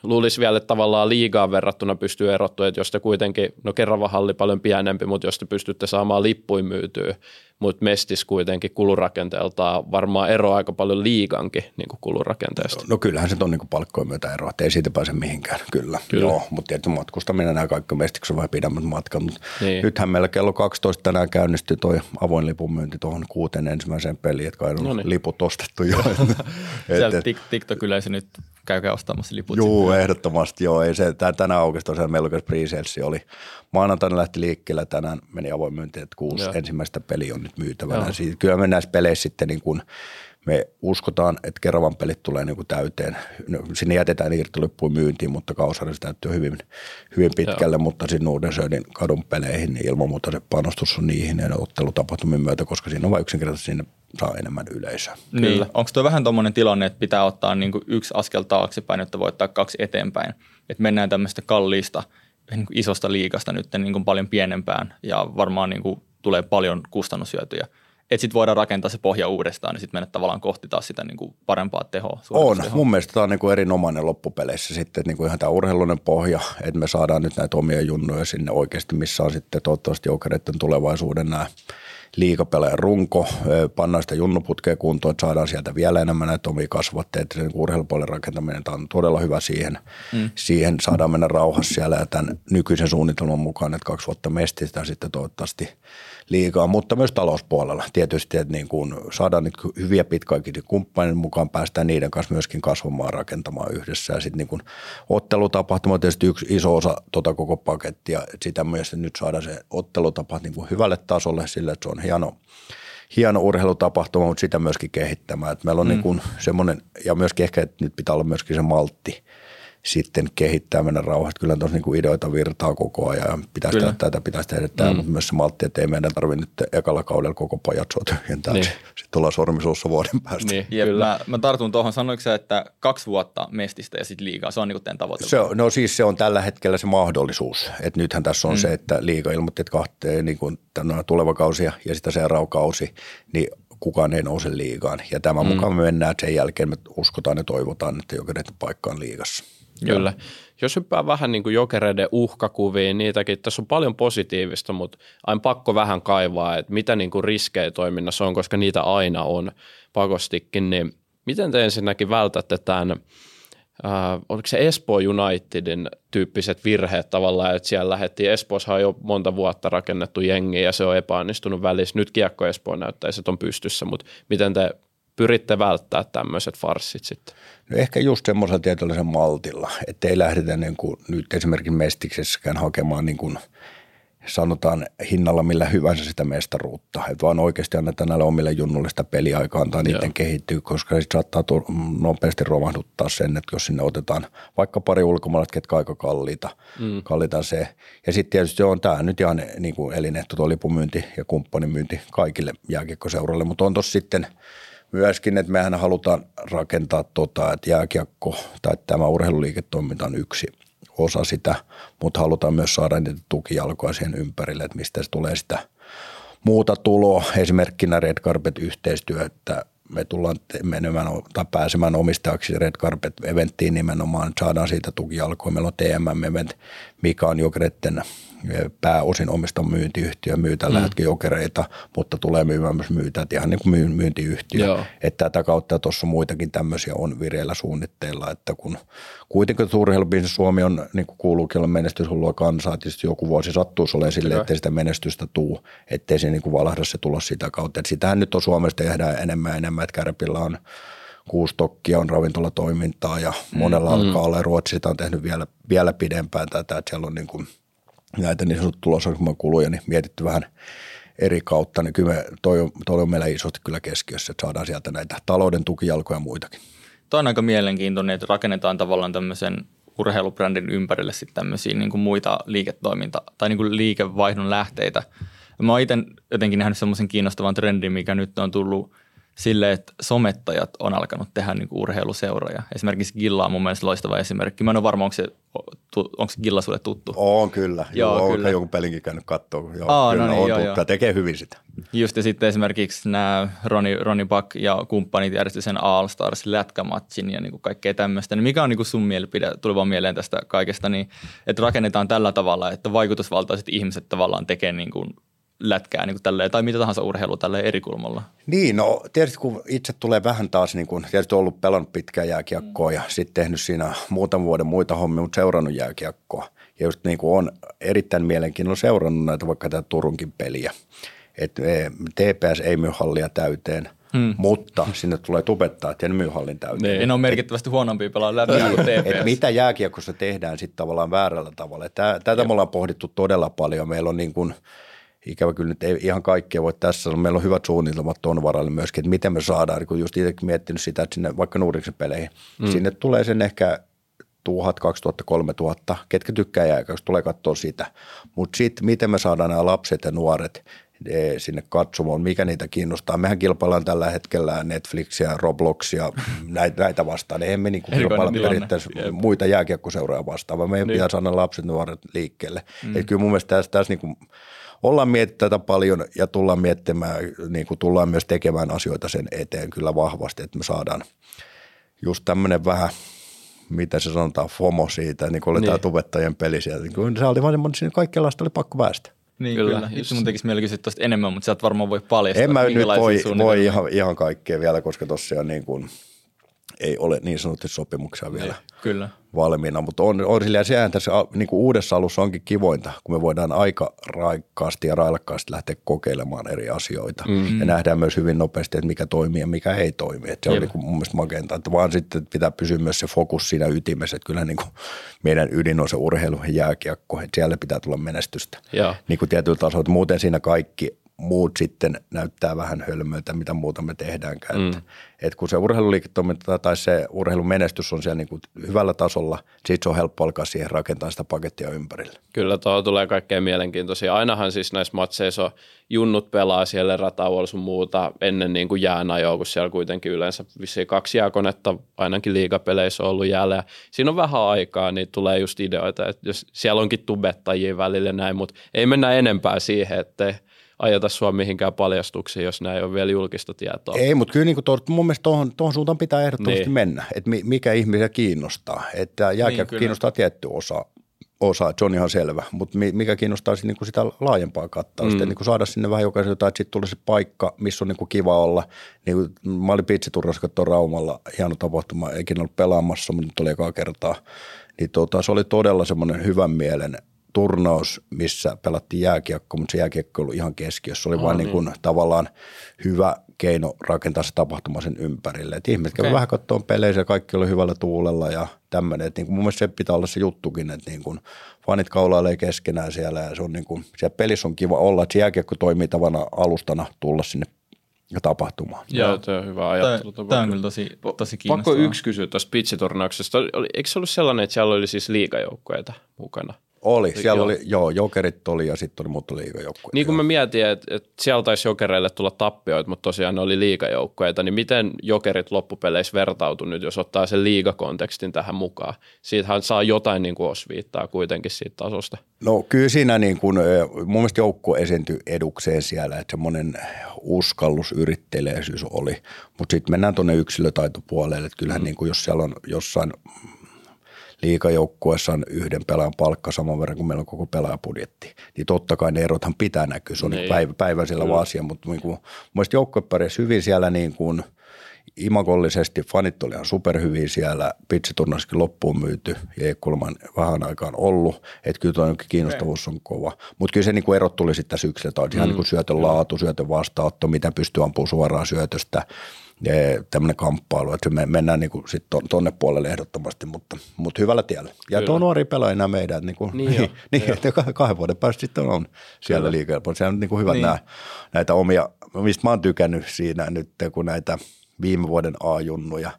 B: luulisi vielä, että tavallaan liigaan verrattuna pystyy erottua, että jos te kuitenkin, no kerran halli paljon pienempi, mutta jos te pystytte saamaan lippuin myytyä, mutta Mestis kuitenkin kulurakenteeltaan varmaan eroa aika paljon liigankin niin kuin kulurakenteesta.
C: No kyllähän se on niin palkkojen myötä eroa, että ei siitä pääse mihinkään, kyllä. kyllä. Joo, mutta tietysti matkustaminen nämä kaikki Mestiksi on vähän pidemmät matkat, mutta niin. nythän meillä kello 12 tänään käynnistyy toi avoin lipun myynti tuohon kuuteen ensimmäiseen peliin, että kai on no niin. liput ostettu jo.
A: Sieltä TikTok yleisö nyt käykää ostamassa liput.
C: Joo, ehdottomasti joo. Ei se, tänään aukesi tosiaan meillä pre oli maanantaina lähti liikkeelle, tänään meni avoin myynti, että kuusi joo. ensimmäistä peliä on nyt myytävänä. Siitä, kyllä me näissä peleissä sitten niin kuin, me uskotaan, että Keravan pelit tulee niin kuin täyteen. No, sinne jätetään irtolippuun myyntiin, mutta kausari täyttyy hyvin, hyvin pitkälle, Joo. mutta sinne Uudensöödin kadun peleihin, niin ilman muuta se panostus on niihin ja ottelutapahtumien myötä, koska siinä on vain yksinkertaisesti sinne saa enemmän yleisöä.
A: Niin. Onko tuo vähän tuommoinen tilanne, että pitää ottaa niin kuin yksi askel taaksepäin, että voi ottaa kaksi eteenpäin? Että mennään tämmöistä kalliista niin kuin isosta liikasta nyt niin kuin paljon pienempään ja varmaan niin kuin tulee paljon kustannushyötyjä – että sitten voidaan rakentaa se pohja uudestaan, niin sitten mennä tavallaan kohti taas sitä niin kuin parempaa tehoa.
C: On. Mun mielestä tämä on niin kuin erinomainen loppupeleissä sitten niin kuin ihan tämä urheilullinen pohja, että me saadaan nyt näitä omia junnuja sinne oikeasti, missä on sitten toivottavasti jokereiden tulevaisuuden nämä liikapelaajan runko, pannaan sitä junnuputkea kuntoon, että saadaan sieltä vielä enemmän näitä omia kasvatteita. Se niin urheilupuolen rakentaminen tämä on todella hyvä siihen. Mm. Siihen saadaan mennä rauhassa siellä ja tämän nykyisen suunnitelman mukaan, että kaksi vuotta mestistä sitten toivottavasti – liikaa, mutta myös talouspuolella. Tietysti, että niin kuin saadaan nyt hyviä pitkäaikaisia kumppanin mukaan, päästään niiden kanssa myöskin kasvamaan rakentamaan yhdessä. Ja sitten niin kuin ottelutapahtuma on tietysti yksi iso osa tuota koko pakettia. Sitä myös nyt saadaan se ottelutapa niin kuin hyvälle tasolle sille, että se on hieno, hieno urheilutapahtuma, mutta sitä myöskin kehittämään. Että meillä on mm. niin kuin semmoinen, ja myöskin ehkä, että nyt pitää olla myöskin se maltti – sitten kehittää, mennä rauhassa. Kyllä tuossa niin ideoita virtaa koko ajan. Pitäisi Kyllä. tehdä tätä, pitäisi tehdä tämä, mm. mutta myös se maltti, että ei meidän tarvitse nyt ekalla kaudella koko pajat tyhjentää. Niin. Sitten ollaan sormisuussa vuoden päästä.
A: Niin, Jep, kyllä. Mä, mä tartun tuohon, sanoiko sä, että kaksi vuotta mestistä ja sitten liigaa, se on niin teidän tavoite?
C: Se on, no siis se on tällä hetkellä se mahdollisuus. Että nythän tässä on mm. se, että liiga ilmoitti, että kahteen niin kuin tuleva kausi ja sitä seuraava kausi, niin kukaan ei nouse liigaan. Ja tämän mm. mukaan me mennään, että sen jälkeen me uskotaan ja toivotaan, että jokainen paikka on liigassa.
B: Kyllä. Jos hyppää vähän niin kuin jokereiden uhkakuviin, niitäkin, tässä on paljon positiivista, mutta aina pakko vähän kaivaa, että mitä niin kuin riskejä toiminnassa on, koska niitä aina on pakostikin, niin miten te ensinnäkin vältätte tämän, äh, oliko se Espoo Unitedin tyyppiset virheet tavallaan, että siellä lähdettiin, Espoossa on jo monta vuotta rakennettu jengi ja se on epäonnistunut välissä, nyt Kiekko Espoo näyttäisi, että on pystyssä, mutta miten te pyritte välttämään tämmöiset farssit sitten?
C: No ehkä just semmoisella tietynlaisen maltilla, että ei lähdetä niin kuin nyt esimerkiksi Mestiksessäkään hakemaan niin kuin sanotaan hinnalla millä hyvänsä sitä mestaruutta, että vaan oikeasti annetaan näille omille junnulle sitä peliaikaa, antaa niiden Joo. kehittyä, koska se saattaa nopeasti romahduttaa sen, että jos sinne otetaan vaikka pari ulkomaalaista, ketkä aika kalliita, mm. kalliita se. Ja sitten tietysti on tämä nyt ihan niin kuin elinehto tuo lipumyynti ja kumppanimyynti kaikille jääkiekkoseuralle, mutta on tuossa sitten – myöskin, että mehän halutaan rakentaa tota, että jääkiekko tai tämä urheiluliiketoiminta on yksi osa sitä, mutta halutaan myös saada niitä tukijalkoja siihen ympärille, että mistä se tulee sitä muuta tuloa, esimerkkinä Red Carpet-yhteistyö, että me tullaan menemään tai pääsemään omistajaksi Red Carpet-eventtiin nimenomaan, saadaan siitä tuki alkoon. Meillä on TMM-event, mikä on Jokeretten pääosin omista myyntiyhtiö, myy tällä mm. hetkellä jokereita, mutta tulee myymään myös myytäjät ihan niin kuin myyntiyhtiö. Joo. Että tätä kautta tuossa muitakin tämmöisiä on vireillä suunnitteilla, että kun kuitenkin urheilubisnes Suomi on, niin kuin kuuluukin olla menestyshullua kansaa, tietysti joku vuosi sattuisi olemaan silleen, ettei sitä menestystä tuu, ettei se niin kuin valahda se tulos sitä kautta. Että sitähän nyt on Suomesta tehdään enemmän ja enemmän, että Kärpillä on kuusi tokkia on ravintolatoimintaa ja monella mm. alkaa olla. Ruotsi sitä on tehnyt vielä, vielä pidempään tätä, että siellä on niin kuin näitä niin sanottu tulosohjelmakuluja, niin mietitty vähän eri kautta, niin kyllä me, toi, on, toi on meillä isosti kyllä keskiössä, että saadaan sieltä näitä talouden tukijalkoja ja muitakin.
A: Tuo on aika mielenkiintoinen, että rakennetaan tavallaan tämmöisen urheilubrändin ympärille sitten tämmöisiä niin kuin muita liiketoiminta- tai niin kuin liikevaihdon lähteitä. Mä oon itse jotenkin nähnyt semmoisen kiinnostavan trendin, mikä nyt on tullut – sille, että somettajat on alkanut tehdä niin urheiluseuroja. Esimerkiksi Gilla on mun mielestä loistava esimerkki. Mä en ole varma, onko se, onko Gilla sulle tuttu?
C: On kyllä. Joo, joo kyllä. jonkun pelinkin käynyt katsoa. Joo, Aa, kyllä, no niin, on joo, tuttu. Joo. tekee hyvin sitä.
A: Just ja sitten esimerkiksi nämä Roni, Roni Buck ja kumppanit järjestivät sen All Stars lätkämatchin ja niin kuin kaikkea tämmöistä. Niin mikä on niin kuin sun mielipide, tuli vaan mieleen tästä kaikesta, niin että rakennetaan tällä tavalla, että vaikutusvaltaiset ihmiset tavallaan tekee niin kuin lätkää niin kuin tälleen, tai mitä tahansa urheilua tälle eri kulmalla?
C: Niin, no tietysti kun itse tulee vähän taas, niin kuin, tietysti ollut pelannut pitkää jääkiekkoa ja sitten tehnyt siinä muutaman vuoden muita hommia, mutta seurannut jääkiekkoa. Ja just niin kuin on erittäin mielenkiinnolla seurannut näitä vaikka tätä Turunkin peliä. että e, TPS ei myy hallia täyteen, Hmm. Mutta sinne tulee tubettaa, että en myy hallin täyteen.
A: Niin. En ole merkittävästi huonompia pelaa läpi kuin TPS.
C: Et mitä jääkiekossa tehdään sitten tavallaan väärällä tavalla. Tätä me ollaan pohdittu todella paljon. Meillä on niin kuin – ikävä kyllä nyt ei ihan kaikkea voi tässä sanoa. Meillä on hyvät suunnitelmat tuon varalle myöskin, että miten me saadaan, kun just itsekin miettinyt sitä, että sinne vaikka Nuuriksen peleihin, mm. sinne tulee sen ehkä 1000, 2000, 3000, ketkä tykkää jääkäystä, tulee katsoa sitä. Mutta sitten miten me saadaan nämä lapset ja nuoret e, sinne katsomaan, mikä niitä kiinnostaa. Mehän kilpaillaan tällä hetkellä Netflixiä, Robloxia, näitä, näitä vastaan. Emme niin kuin kilpailla periaatteessa Jep. muita jääkiekkoseuroja vastaan, vaan meidän niin. pitää saada lapset nuoret liikkeelle. Mm. Et kyllä mun mielestä tässä, tässä niin kuin ollaan miettinyt tätä paljon ja tullaan miettimään, niin kuin tullaan myös tekemään asioita sen eteen kyllä vahvasti, että me saadaan just tämmöinen vähän mitä se sanotaan, FOMO siitä, niin kuin oli niin. tämä tubettajien peli sieltä. Niin kuin se oli vaan semmoinen, siinä kaikki oli pakko päästä.
A: Niin kyllä. kyllä. Itse mun tekisi mieli kysyä tuosta enemmän, mutta sä et varmaan voi paljastaa.
C: En mä nyt voi, voi ihan, ihan kaikkea vielä, koska tuossa on niin kuin – ei ole niin sanotusti sopimuksia vielä
A: ei, kyllä.
C: valmiina, mutta on, on silleen, sehän tässä niin kuin uudessa alussa onkin kivointa, kun me voidaan aika raikkaasti ja railakkaasti lähteä kokeilemaan eri asioita mm-hmm. ja nähdään myös hyvin nopeasti, että mikä toimii ja mikä ei toimi. Että se Jep. on niin kuin mun mielestä magenta, että vaan sitten pitää pysyä myös se fokus siinä ytimessä, että kyllä niin kuin meidän ydin on se urheilu ja jääkiekko, että siellä pitää tulla menestystä. Ja. Niin kuin tietyllä tasolla, muuten siinä kaikki muut sitten näyttää vähän hölmöltä, mitä muuta me tehdäänkään. Mm. Et, et kun se urheiluliiketoiminta tai se urheilumenestys on siellä niin kuin hyvällä tasolla, sitten se on helppo alkaa siihen rakentaa sitä pakettia ympärille.
B: Kyllä tuo tulee kaikkein mielenkiintoisia. Ainahan siis näissä matseissa on junnut pelaa siellä ratauolla sun muuta ennen niin kuin jäänajoa, kun siellä kuitenkin yleensä vissiin kaksi jääkonetta ainakin liigapeleissä on ollut jäällä. Ja siinä on vähän aikaa, niin tulee just ideoita, että jos siellä onkin tubettajia välillä näin, mutta ei mennä enempää siihen, että ajeta sua mihinkään paljastuksiin, jos näin on vielä julkista tietoa.
C: Ei, mutta kyllä niin kuin tuohon, mun mielestä tuohon, tuohon suuntaan pitää ehdottomasti niin. mennä, että mikä ihmisiä kiinnostaa. Että jääkiekko niin, kiinnostaa tietty osa, osa, se on ihan selvä, mutta mikä kiinnostaa niin kuin sitä laajempaa kattausta, mm. niin kuin saada sinne vähän jokaisen jotain, että sitten tulee se paikka, missä on niin kuin kiva olla. Niin kuin, mä olin pitsiturrassa katsoa Raumalla, hieno tapahtuma, eikin ollut pelaamassa, mutta nyt oli ekaa kertaa. Niin tota, se oli todella semmoinen hyvän mielen turnaus, missä pelattiin jääkiekko, mutta se jääkiekko oli ihan keskiössä. Se oli oh, vain niin. Niin kuin, tavallaan hyvä keino rakentaa se tapahtuma sen ympärille. Et ihmiset okay. vähän katsoa pelejä ja kaikki oli hyvällä tuulella ja tämmöinen. Et niin kuin mun mielestä se pitää olla se juttukin, että niin kuin fanit kaulailee keskenään siellä ja se on niin kuin, siellä pelissä on kiva olla, että se jääkiekko toimii tavana alustana tulla sinne tapahtumaan.
B: Joo, tämä on hyvä ajattelu.
A: Tämä on kyllä tosi, tosi kiinnostavaa.
B: Pakko yksi kysyä tuosta pitsiturnauksesta. Eikö se ollut sellainen, että siellä oli siis liigajoukkoita mukana?
C: Oli, siellä oli, joo, jokerit oli ja sitten oli muuta liigajoukkueita.
B: Niin kuin mä mietin, että, että siellä taisi jokereille tulla tappioita, mutta tosiaan ne oli liigajoukkueita, niin miten jokerit loppupeleissä vertautu nyt, jos ottaa sen liigakontekstin tähän mukaan? Siitähän saa jotain niin kuin osviittaa kuitenkin siitä tasosta.
C: No kyllä siinä niin kuin, mun mielestä joukkue esiintyi edukseen siellä, että semmoinen uskallus, yritteleisyys oli, mutta sitten mennään tuonne yksilötaitopuolelle, että kyllähän mm. niin kuin, jos siellä on jossain liikajoukkueessa on yhden pelaajan palkka saman verran kuin meillä on koko pelaajapudjetti, niin totta kai ne erothan pitää näkyä. Se on niin päivä, päivän sillä vaan asia, mutta niin kuin, mielestäni joukkue pärjäsi hyvin siellä niin kuin imagollisesti. Fanit oli ihan superhyviä siellä, pitsiturnaskin loppuun myyty ja ei kulman vähän aikaan ollut, että kyllä tuo kiinnostavuus on kova. Mutta kyllä se niin kuin erot tuli sitten syksiltä, ihan mm. niin kuin syötön laatu, syötön vastaanotto, mitä pystyy ampumaan suoraan syötöstä, tämmöinen kamppailu, että me mennään niin kuin sit tonne puolelle ehdottomasti, mutta, mutta hyvällä tiellä. Ja Kyllä. tuo nuori pelaaja enää meidän, niin, kuin, niin, niin, niin että kahden vuoden päästä sitten on siellä liikkeellä. Se on niin kuin hyvät niin. nämä, näitä omia, mistä mä oon tykännyt siinä nyt, kun näitä viime vuoden A-junnuja,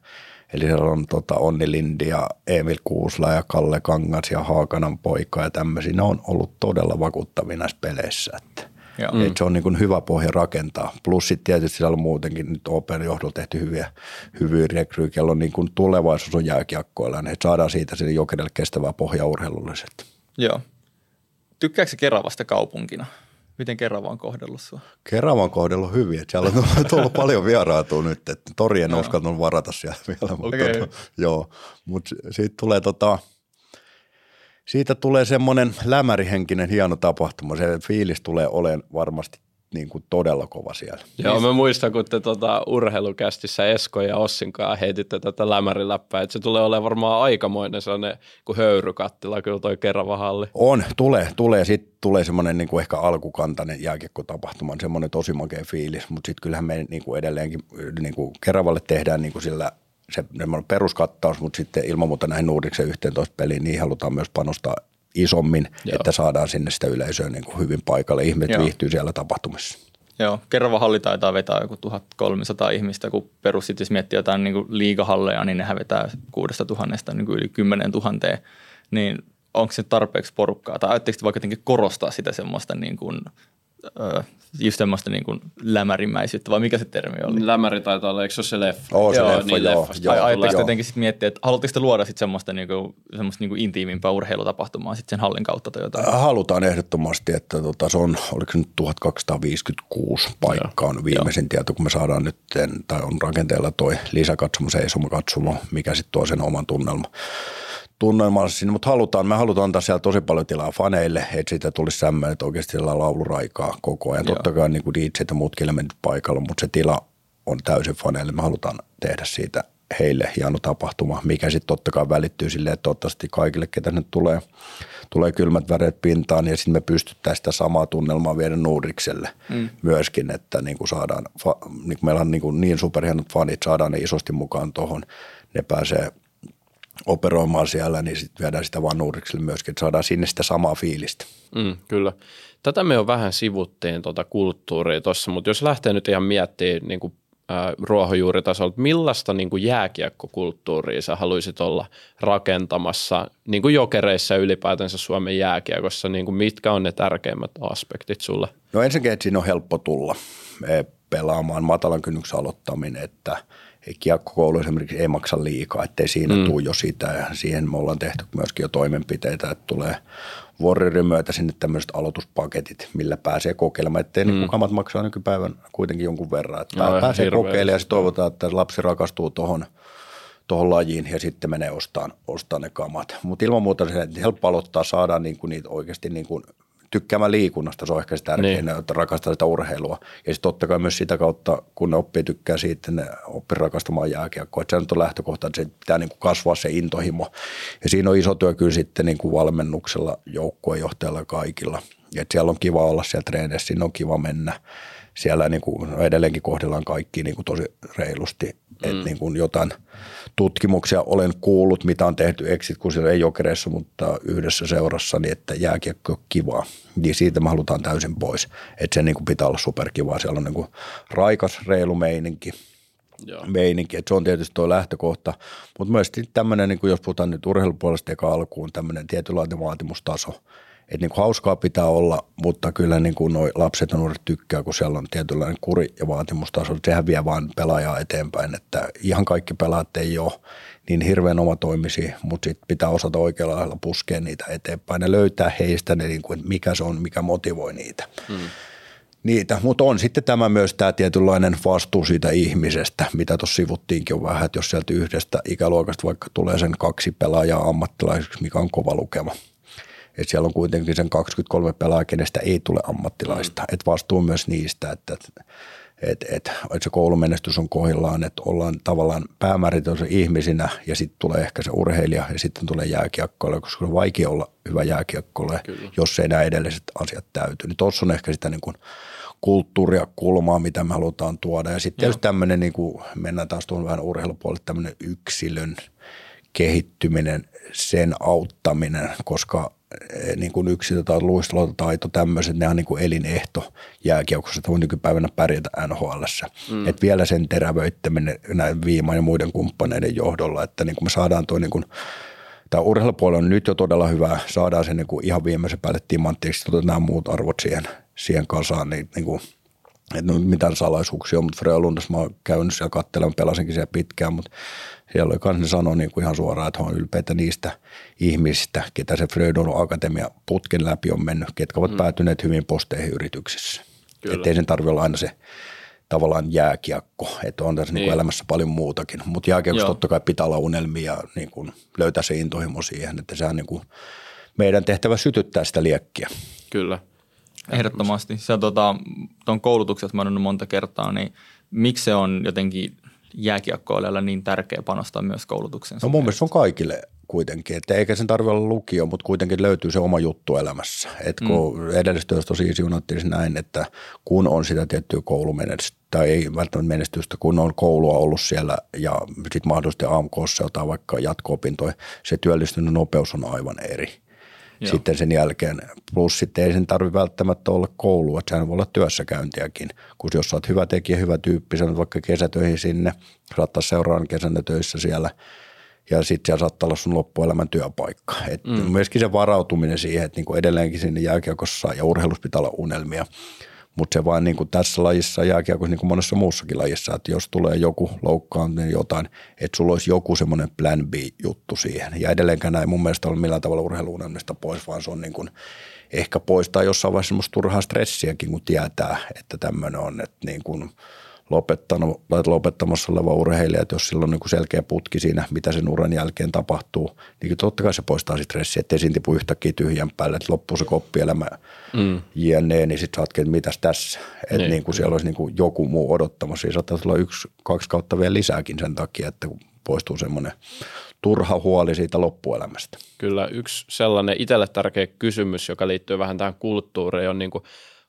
C: Eli siellä on tota, Onni Lindi ja Emil Kuusla ja Kalle Kangas ja Haakanan poika ja tämmöisiä. Ne on ollut todella vakuuttavia näissä peleissä. Että Mm. Että se on niin kuin hyvä pohja rakentaa. Plus sitten tietysti siellä on muutenkin nyt Open johdolla tehty hyviä, hyviä kello on niin kuin tulevaisuus on jääkiekkoilla, niin että saadaan siitä sille jokerille kestävää pohjaa urheilulliset.
A: Joo. Tykkääkö Keravasta kaupunkina? Miten Kerava on kohdellut sinua?
C: Kerava on kohdellut hyvin. Että siellä on tullut paljon vieraatua nyt, että torien uskaltanut varata siellä vielä. Mutta, okay. tota, joo, mutta siitä tulee tota, siitä tulee semmoinen lämärihenkinen hieno tapahtuma. Se fiilis tulee olemaan varmasti niin kuin todella kova siellä.
B: Joo, mä muistan, kun te tota, urheilukästissä Esko ja Ossin kanssa heititte tätä lämäriläppää, että se tulee olemaan varmaan aikamoinen sellainen kuin höyrykattila, kyllä toi Kerava halli.
C: On, tulee, tulee. Sitten tulee semmoinen niin kuin ehkä alkukantainen jääkiekkotapahtuma, semmoinen tosi makea fiilis, mutta sitten kyllähän me niin kuin edelleenkin niin kuin Keravalle tehdään niin kuin sillä se peruskattaus, mutta sitten ilman muuta näihin Nordiksen 11 peliin, niin halutaan myös panostaa isommin, Joo. että saadaan sinne sitä yleisöä niin kuin hyvin paikalle. Ihmiset Joo. viihtyy siellä tapahtumissa.
A: Joo, Kerava halli taitaa vetää joku 1300 ihmistä, kun perus sitten jos miettii jotain niin kuin liigahalleja, niin nehän vetää 6000 niin kuin yli 10 000. Niin onko se tarpeeksi porukkaa? Tai ajatteko vaikka jotenkin korostaa sitä semmoista niin kuin just semmoista niin kuin lämärimäisyyttä, vai mikä se termi oli?
B: Lämäri taitaa olla, eikö se ole se leffa?
C: Oo, se joo, leffa, niin joo.
A: joo Ajatteko jotenkin sitten miettiä, että haluatteko luoda sitten semmoista, niin kuin, semmoista niin kuin intiimimpää urheilutapahtumaa sitten sen hallin kautta tai jotain?
C: Halutaan ehdottomasti, että tota, se on, oliko se nyt 1256 paikkaa on viimeisin tieto, kun me saadaan nyt, tai on rakenteella toi lisäkatsomo, seisomakatsomo, mikä sitten tuo sen oman tunnelman tunnelmaa sinne, mutta halutaan, me halutaan antaa siellä tosi paljon tilaa faneille, että siitä tulisi sämmöinen, että oikeasti siellä lauluraikaa koko ajan. Joo. Totta kai niin kuin DJ ja muutkin elementit paikalla, mutta se tila on täysin faneille. Me halutaan tehdä siitä heille hieno tapahtuma, mikä sitten totta kai välittyy silleen, että toivottavasti kaikille, ketä nyt tulee, tulee kylmät väreet pintaan, ja sitten me pystyttäisiin sitä samaa tunnelmaa viedä Nuurikselle mm. myöskin, että niin kuin saadaan, niin kuin meillä on niin, kuin niin superhienot fanit, saadaan ne isosti mukaan tuohon, ne pääsee operoimaan siellä, niin sitten viedään sitä vaan Nuurikselle myöskin, että saadaan sinne sitä samaa fiilistä.
B: Mm, kyllä. Tätä me jo vähän sivuttiin tuota kulttuuria tuossa, mutta jos lähtee nyt ihan miettimään niin kuin, äh, ruohonjuuritasolta, millaista niin kuin jääkiekkokulttuuria sä haluaisit olla rakentamassa niin kuin jokereissa ylipäätänsä Suomen jääkiekossa, niin kuin mitkä on ne tärkeimmät aspektit sulle?
C: No ensinnäkin, että siinä on helppo tulla e, pelaamaan matalan kynnyksen aloittaminen, että – kiekkokoulu esimerkiksi ei maksa liikaa, ettei siinä mm. tule jo sitä. Ja siihen me ollaan tehty myöskin jo toimenpiteitä, että tulee Warriorin myötä sinne tämmöiset aloituspaketit, millä pääsee kokeilemaan, ettei mm. niin kamat maksaa nykypäivän kuitenkin jonkun verran. Että no, pääsee kokeilemaan ja sitten toivotaan, että lapsi rakastuu tuohon tuohon lajiin ja sitten menee ostamaan, ostaa ne kamat. Mutta ilman muuta se helppo aloittaa, saadaan niinku niitä oikeasti niinku tykkäämään liikunnasta, se on ehkä se tärkein, niin. että rakastaa sitä urheilua. Ja sitten totta kai myös sitä kautta, kun ne oppii tykkää siitä, ne oppii rakastamaan jääkiekkoa. Että se on lähtökohta, että se pitää niin kuin kasvaa se intohimo. Ja siinä on iso työ kyllä sitten niin kuin valmennuksella, joukkuejohtajalla kaikilla. että siellä on kiva olla siellä treeneissä, siinä on kiva mennä siellä niin kuin edelleenkin kohdellaan kaikki niin kuin tosi reilusti. Mm. Että niin kuin jotain tutkimuksia olen kuullut, mitä on tehty exit, kun siellä ei jokereissa, mutta yhdessä seurassa, niin että jääkiekko on kivaa. Niin siitä me halutaan täysin pois. Että se niin kuin pitää olla superkivaa. Siellä on niin kuin raikas, reilu meininki. Joo. meininki. Et se on tietysti tuo lähtökohta, mutta myös tämmöinen, niin jos puhutaan nyt urheilupuolesta eka alkuun, tämmöinen tietynlainen vaatimustaso. Että niin hauskaa pitää olla, mutta kyllä niin kuin noi lapset ja nuoret tykkää, kun siellä on tietynlainen kuri ja vaatimustaso. Sehän vie vaan pelaajaa eteenpäin, että ihan kaikki pelaat ei ole niin hirveän omatoimisia, mutta sitten pitää osata oikealla lailla puskea niitä eteenpäin ja löytää heistä ne, niin kuin, mikä se on, mikä motivoi niitä. Hmm niitä, mutta on sitten tämä myös tämä tietynlainen vastuu siitä ihmisestä, mitä tuossa sivuttiinkin on vähän, että jos sieltä yhdestä ikäluokasta vaikka tulee sen kaksi pelaajaa ammattilaiseksi, mikä on kova lukema. Että siellä on kuitenkin sen 23 pelaajaa, kenestä ei tule ammattilaista. Mm. Että vastuu myös niistä, että, että, että, että, että se koulumenestys on kohillaan, että ollaan tavallaan päämääritönsä ihmisinä ja sitten tulee ehkä se urheilija ja sitten tulee jääkiekkoille, koska on vaikea olla hyvä jääkiekkoille, jos ei nämä edelliset asiat täyty. Niin tuossa on ehkä sitä niin kuin – kulttuuria, kulmaa, mitä me halutaan tuoda. Ja sitten tietysti tämmöinen, niin kuin mennään taas tuon vähän urheilupuolelle, tämmöinen yksilön kehittyminen, sen auttaminen, koska niin kuin yksilö- tai luistelutaito, tämmöiset, ne on niin kuin elinehto jääkiekossa, että voi nykypäivänä pärjätä NHL. Mm. Että vielä sen terävöittäminen näin Viiman ja muiden kumppaneiden johdolla, että niin kuin me saadaan tuo niin kuin tämä urheilupuoli on nyt jo todella hyvä, saadaan se niin kuin ihan viimeisen päälle timanttiksi, nämä muut arvot siihen – siihen kasaan, niin, niin kuin, että no, mitään salaisuuksia on, mutta Frölundas mä oon käynyt siellä katselemaan, pelasinkin siellä pitkään, mutta siellä oli kans ne sanoi niin kuin ihan suoraan, että on ylpeitä niistä ihmisistä, ketä se Frödon Akatemia putken läpi on mennyt, ketkä ovat mm. päätyneet hyvin posteihin yrityksissä. Että ei sen tarvitse olla aina se tavallaan jääkiekko, että on tässä niin. Niin elämässä paljon muutakin, mutta jääkiekossa totta kai pitää olla unelmia ja niin kuin löytää se intohimo siihen, että sehän niin kuin meidän tehtävä sytyttää sitä liekkiä.
B: Kyllä.
A: Ehdottomasti. Se tota, tuon koulutuksessa mä monta kertaa, niin miksi se on jotenkin jääkiekkoilijalle niin tärkeä panostaa myös koulutukseen?
C: No mun mielestä on kaikille kuitenkin, että eikä sen tarvitse olla lukio, mutta kuitenkin löytyy se oma juttu elämässä. Et kun mm. edellisestä tosi siunattiin näin, että kun on sitä tiettyä koulumenestystä, tai ei välttämättä menestystä, kun on koulua ollut siellä ja sitten mahdollisesti AMKssa jotain vaikka jatko-opintoja, se työllistyminen nopeus on aivan eri. Joo. sitten sen jälkeen. Plus sitten ei sen tarvitse välttämättä olla koulua, että sehän voi olla työssäkäyntiäkin. Kun jos sä oot hyvä tekijä, hyvä tyyppi, sanot vaikka kesätöihin sinne, saattaa seuraavan kesänä töissä siellä ja sitten siellä saattaa olla sun loppuelämän työpaikka. Et mm. Myöskin se varautuminen siihen, että niinku edelleenkin sinne jääkiekossa ja urheilussa pitää olla unelmia – mutta se vaan niin kuin tässä lajissa jääkiekossa niin kuin monessa muussakin lajissa, että jos tulee joku loukkaantuminen niin jotain, että sulla olisi joku semmoinen plan B-juttu siihen. Ja edelleenkään näin mun mielestä ole millään tavalla urheiluunelmista pois, vaan se on niin kuin ehkä poistaa jossain vaiheessa semmoista turhaa stressiäkin, kun tietää, että tämmöinen on, että niin kuin – lopettanut, tai lopettamassa oleva urheilija, että jos sillä on niin kuin selkeä putki siinä, mitä sen uran jälkeen tapahtuu, niin totta kai se poistaa stressiä, ettei siinä tipu yhtäkkiä tyhjän päälle, että loppuu se koppielämä mm. jne, niin sitten saatkin, että mitäs tässä, että niin. niin kuin siellä olisi niin kuin joku muu odottamassa, ja saattaa tulla yksi, kaksi kautta vielä lisääkin sen takia, että kun poistuu semmoinen turha huoli siitä loppuelämästä.
B: Kyllä, yksi sellainen itselle tärkeä kysymys, joka liittyy vähän tähän kulttuuriin, on niin kuin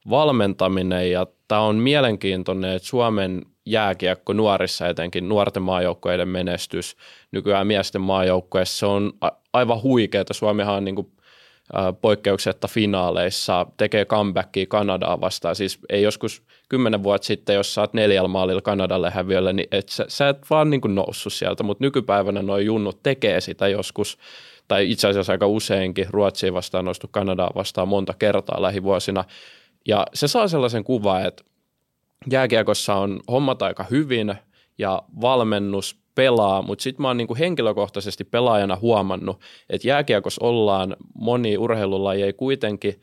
B: valmentaminen ja tämä on mielenkiintoinen, että Suomen jääkiekko nuorissa etenkin nuorten maajoukkoiden menestys nykyään miesten maajoukkoissa se on aivan huikeaa. Suomihan on niin kuin, poikkeuksetta finaaleissa, tekee comebackia Kanadaa vastaan. Siis ei joskus kymmenen vuotta sitten, jos sä oot neljällä maalilla Kanadalle häviöllä, niin et sä, sä et vaan niin kuin noussut sieltä, mutta nykypäivänä nuo junnut tekee sitä joskus, tai itse asiassa aika useinkin Ruotsiin vastaan nostu Kanadaa vastaan monta kertaa lähivuosina. Ja se saa sellaisen kuvan, että jääkiekossa on hommat aika hyvin ja valmennus pelaa, mutta sitten mä oon niinku henkilökohtaisesti pelaajana huomannut, että jääkiekossa ollaan moni urheilulaji kuitenkin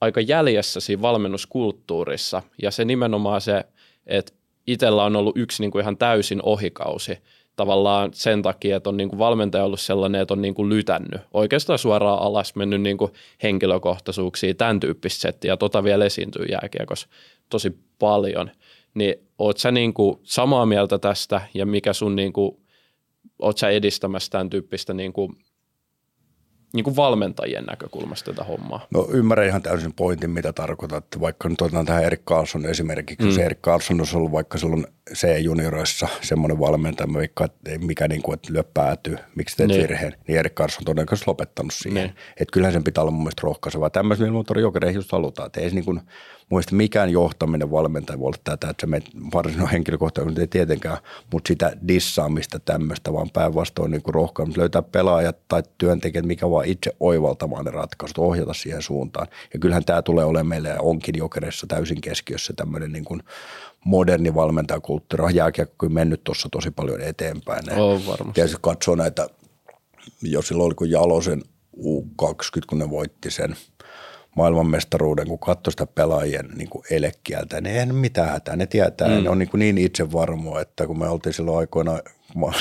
B: aika jäljessä siinä valmennuskulttuurissa. Ja se nimenomaan se, että itsellä on ollut yksi niinku ihan täysin ohikausi tavallaan sen takia, että on niin kuin valmentaja ollut sellainen, että on niin kuin lytännyt, oikeastaan suoraan alas mennyt niin kuin henkilökohtaisuuksia, tämän tyyppistä settiä, ja tota vielä esiintyy jääkiekossa tosi paljon. Niin oot sä niin kuin samaa mieltä tästä, ja mikä sun niin kuin, oot sä edistämässä tämän tyyppistä niin kuin niin kuin valmentajien näkökulmasta tätä hommaa?
C: No ymmärrän ihan täysin pointin, mitä tarkoitat. Vaikka nyt otetaan tähän Erik Karlsson esimerkiksi, mm. jos Erik Karlsson olisi ollut vaikka silloin C-junioreissa semmoinen valmentaja, mikä niin kuin, että lyö päätyy, miksi teet niin. virheen, niin Erik Karlsson on todennäköisesti lopettanut siihen. Niin. Että kyllähän sen pitää olla mun mielestä rohkaisevaa. Tämmöisen motori jokereihin just halutaan. Että ei se niin kuin, Muista mikään johtaminen valmentaja voi olla tätä, että se me varsinainen henkilökohtaisesti ei tietenkään, mutta sitä dissaamista tämmöistä, vaan päinvastoin niin rohkaamista löytää pelaajat tai työntekijät, mikä vaan itse oivaltamaan ne ratkaisut, ohjata siihen suuntaan. Ja kyllähän tämä tulee olemaan meille ja onkin jokereissa täysin keskiössä tämmöinen niin kuin moderni valmentajakulttuuri. Jääkiekko on mennyt tuossa tosi paljon eteenpäin.
B: Oh, varmasti.
C: Ja katsoo näitä, jos silloin oli kun Jalosen U20, kun ne voitti sen – maailmanmestaruuden, kun katsoi sitä pelaajien niin kuin elekieltä, niin eihän mitään hätää. Ne tietää, mm. ne on niin, kuin niin itsevarmoa, että kun me oltiin silloin aikoina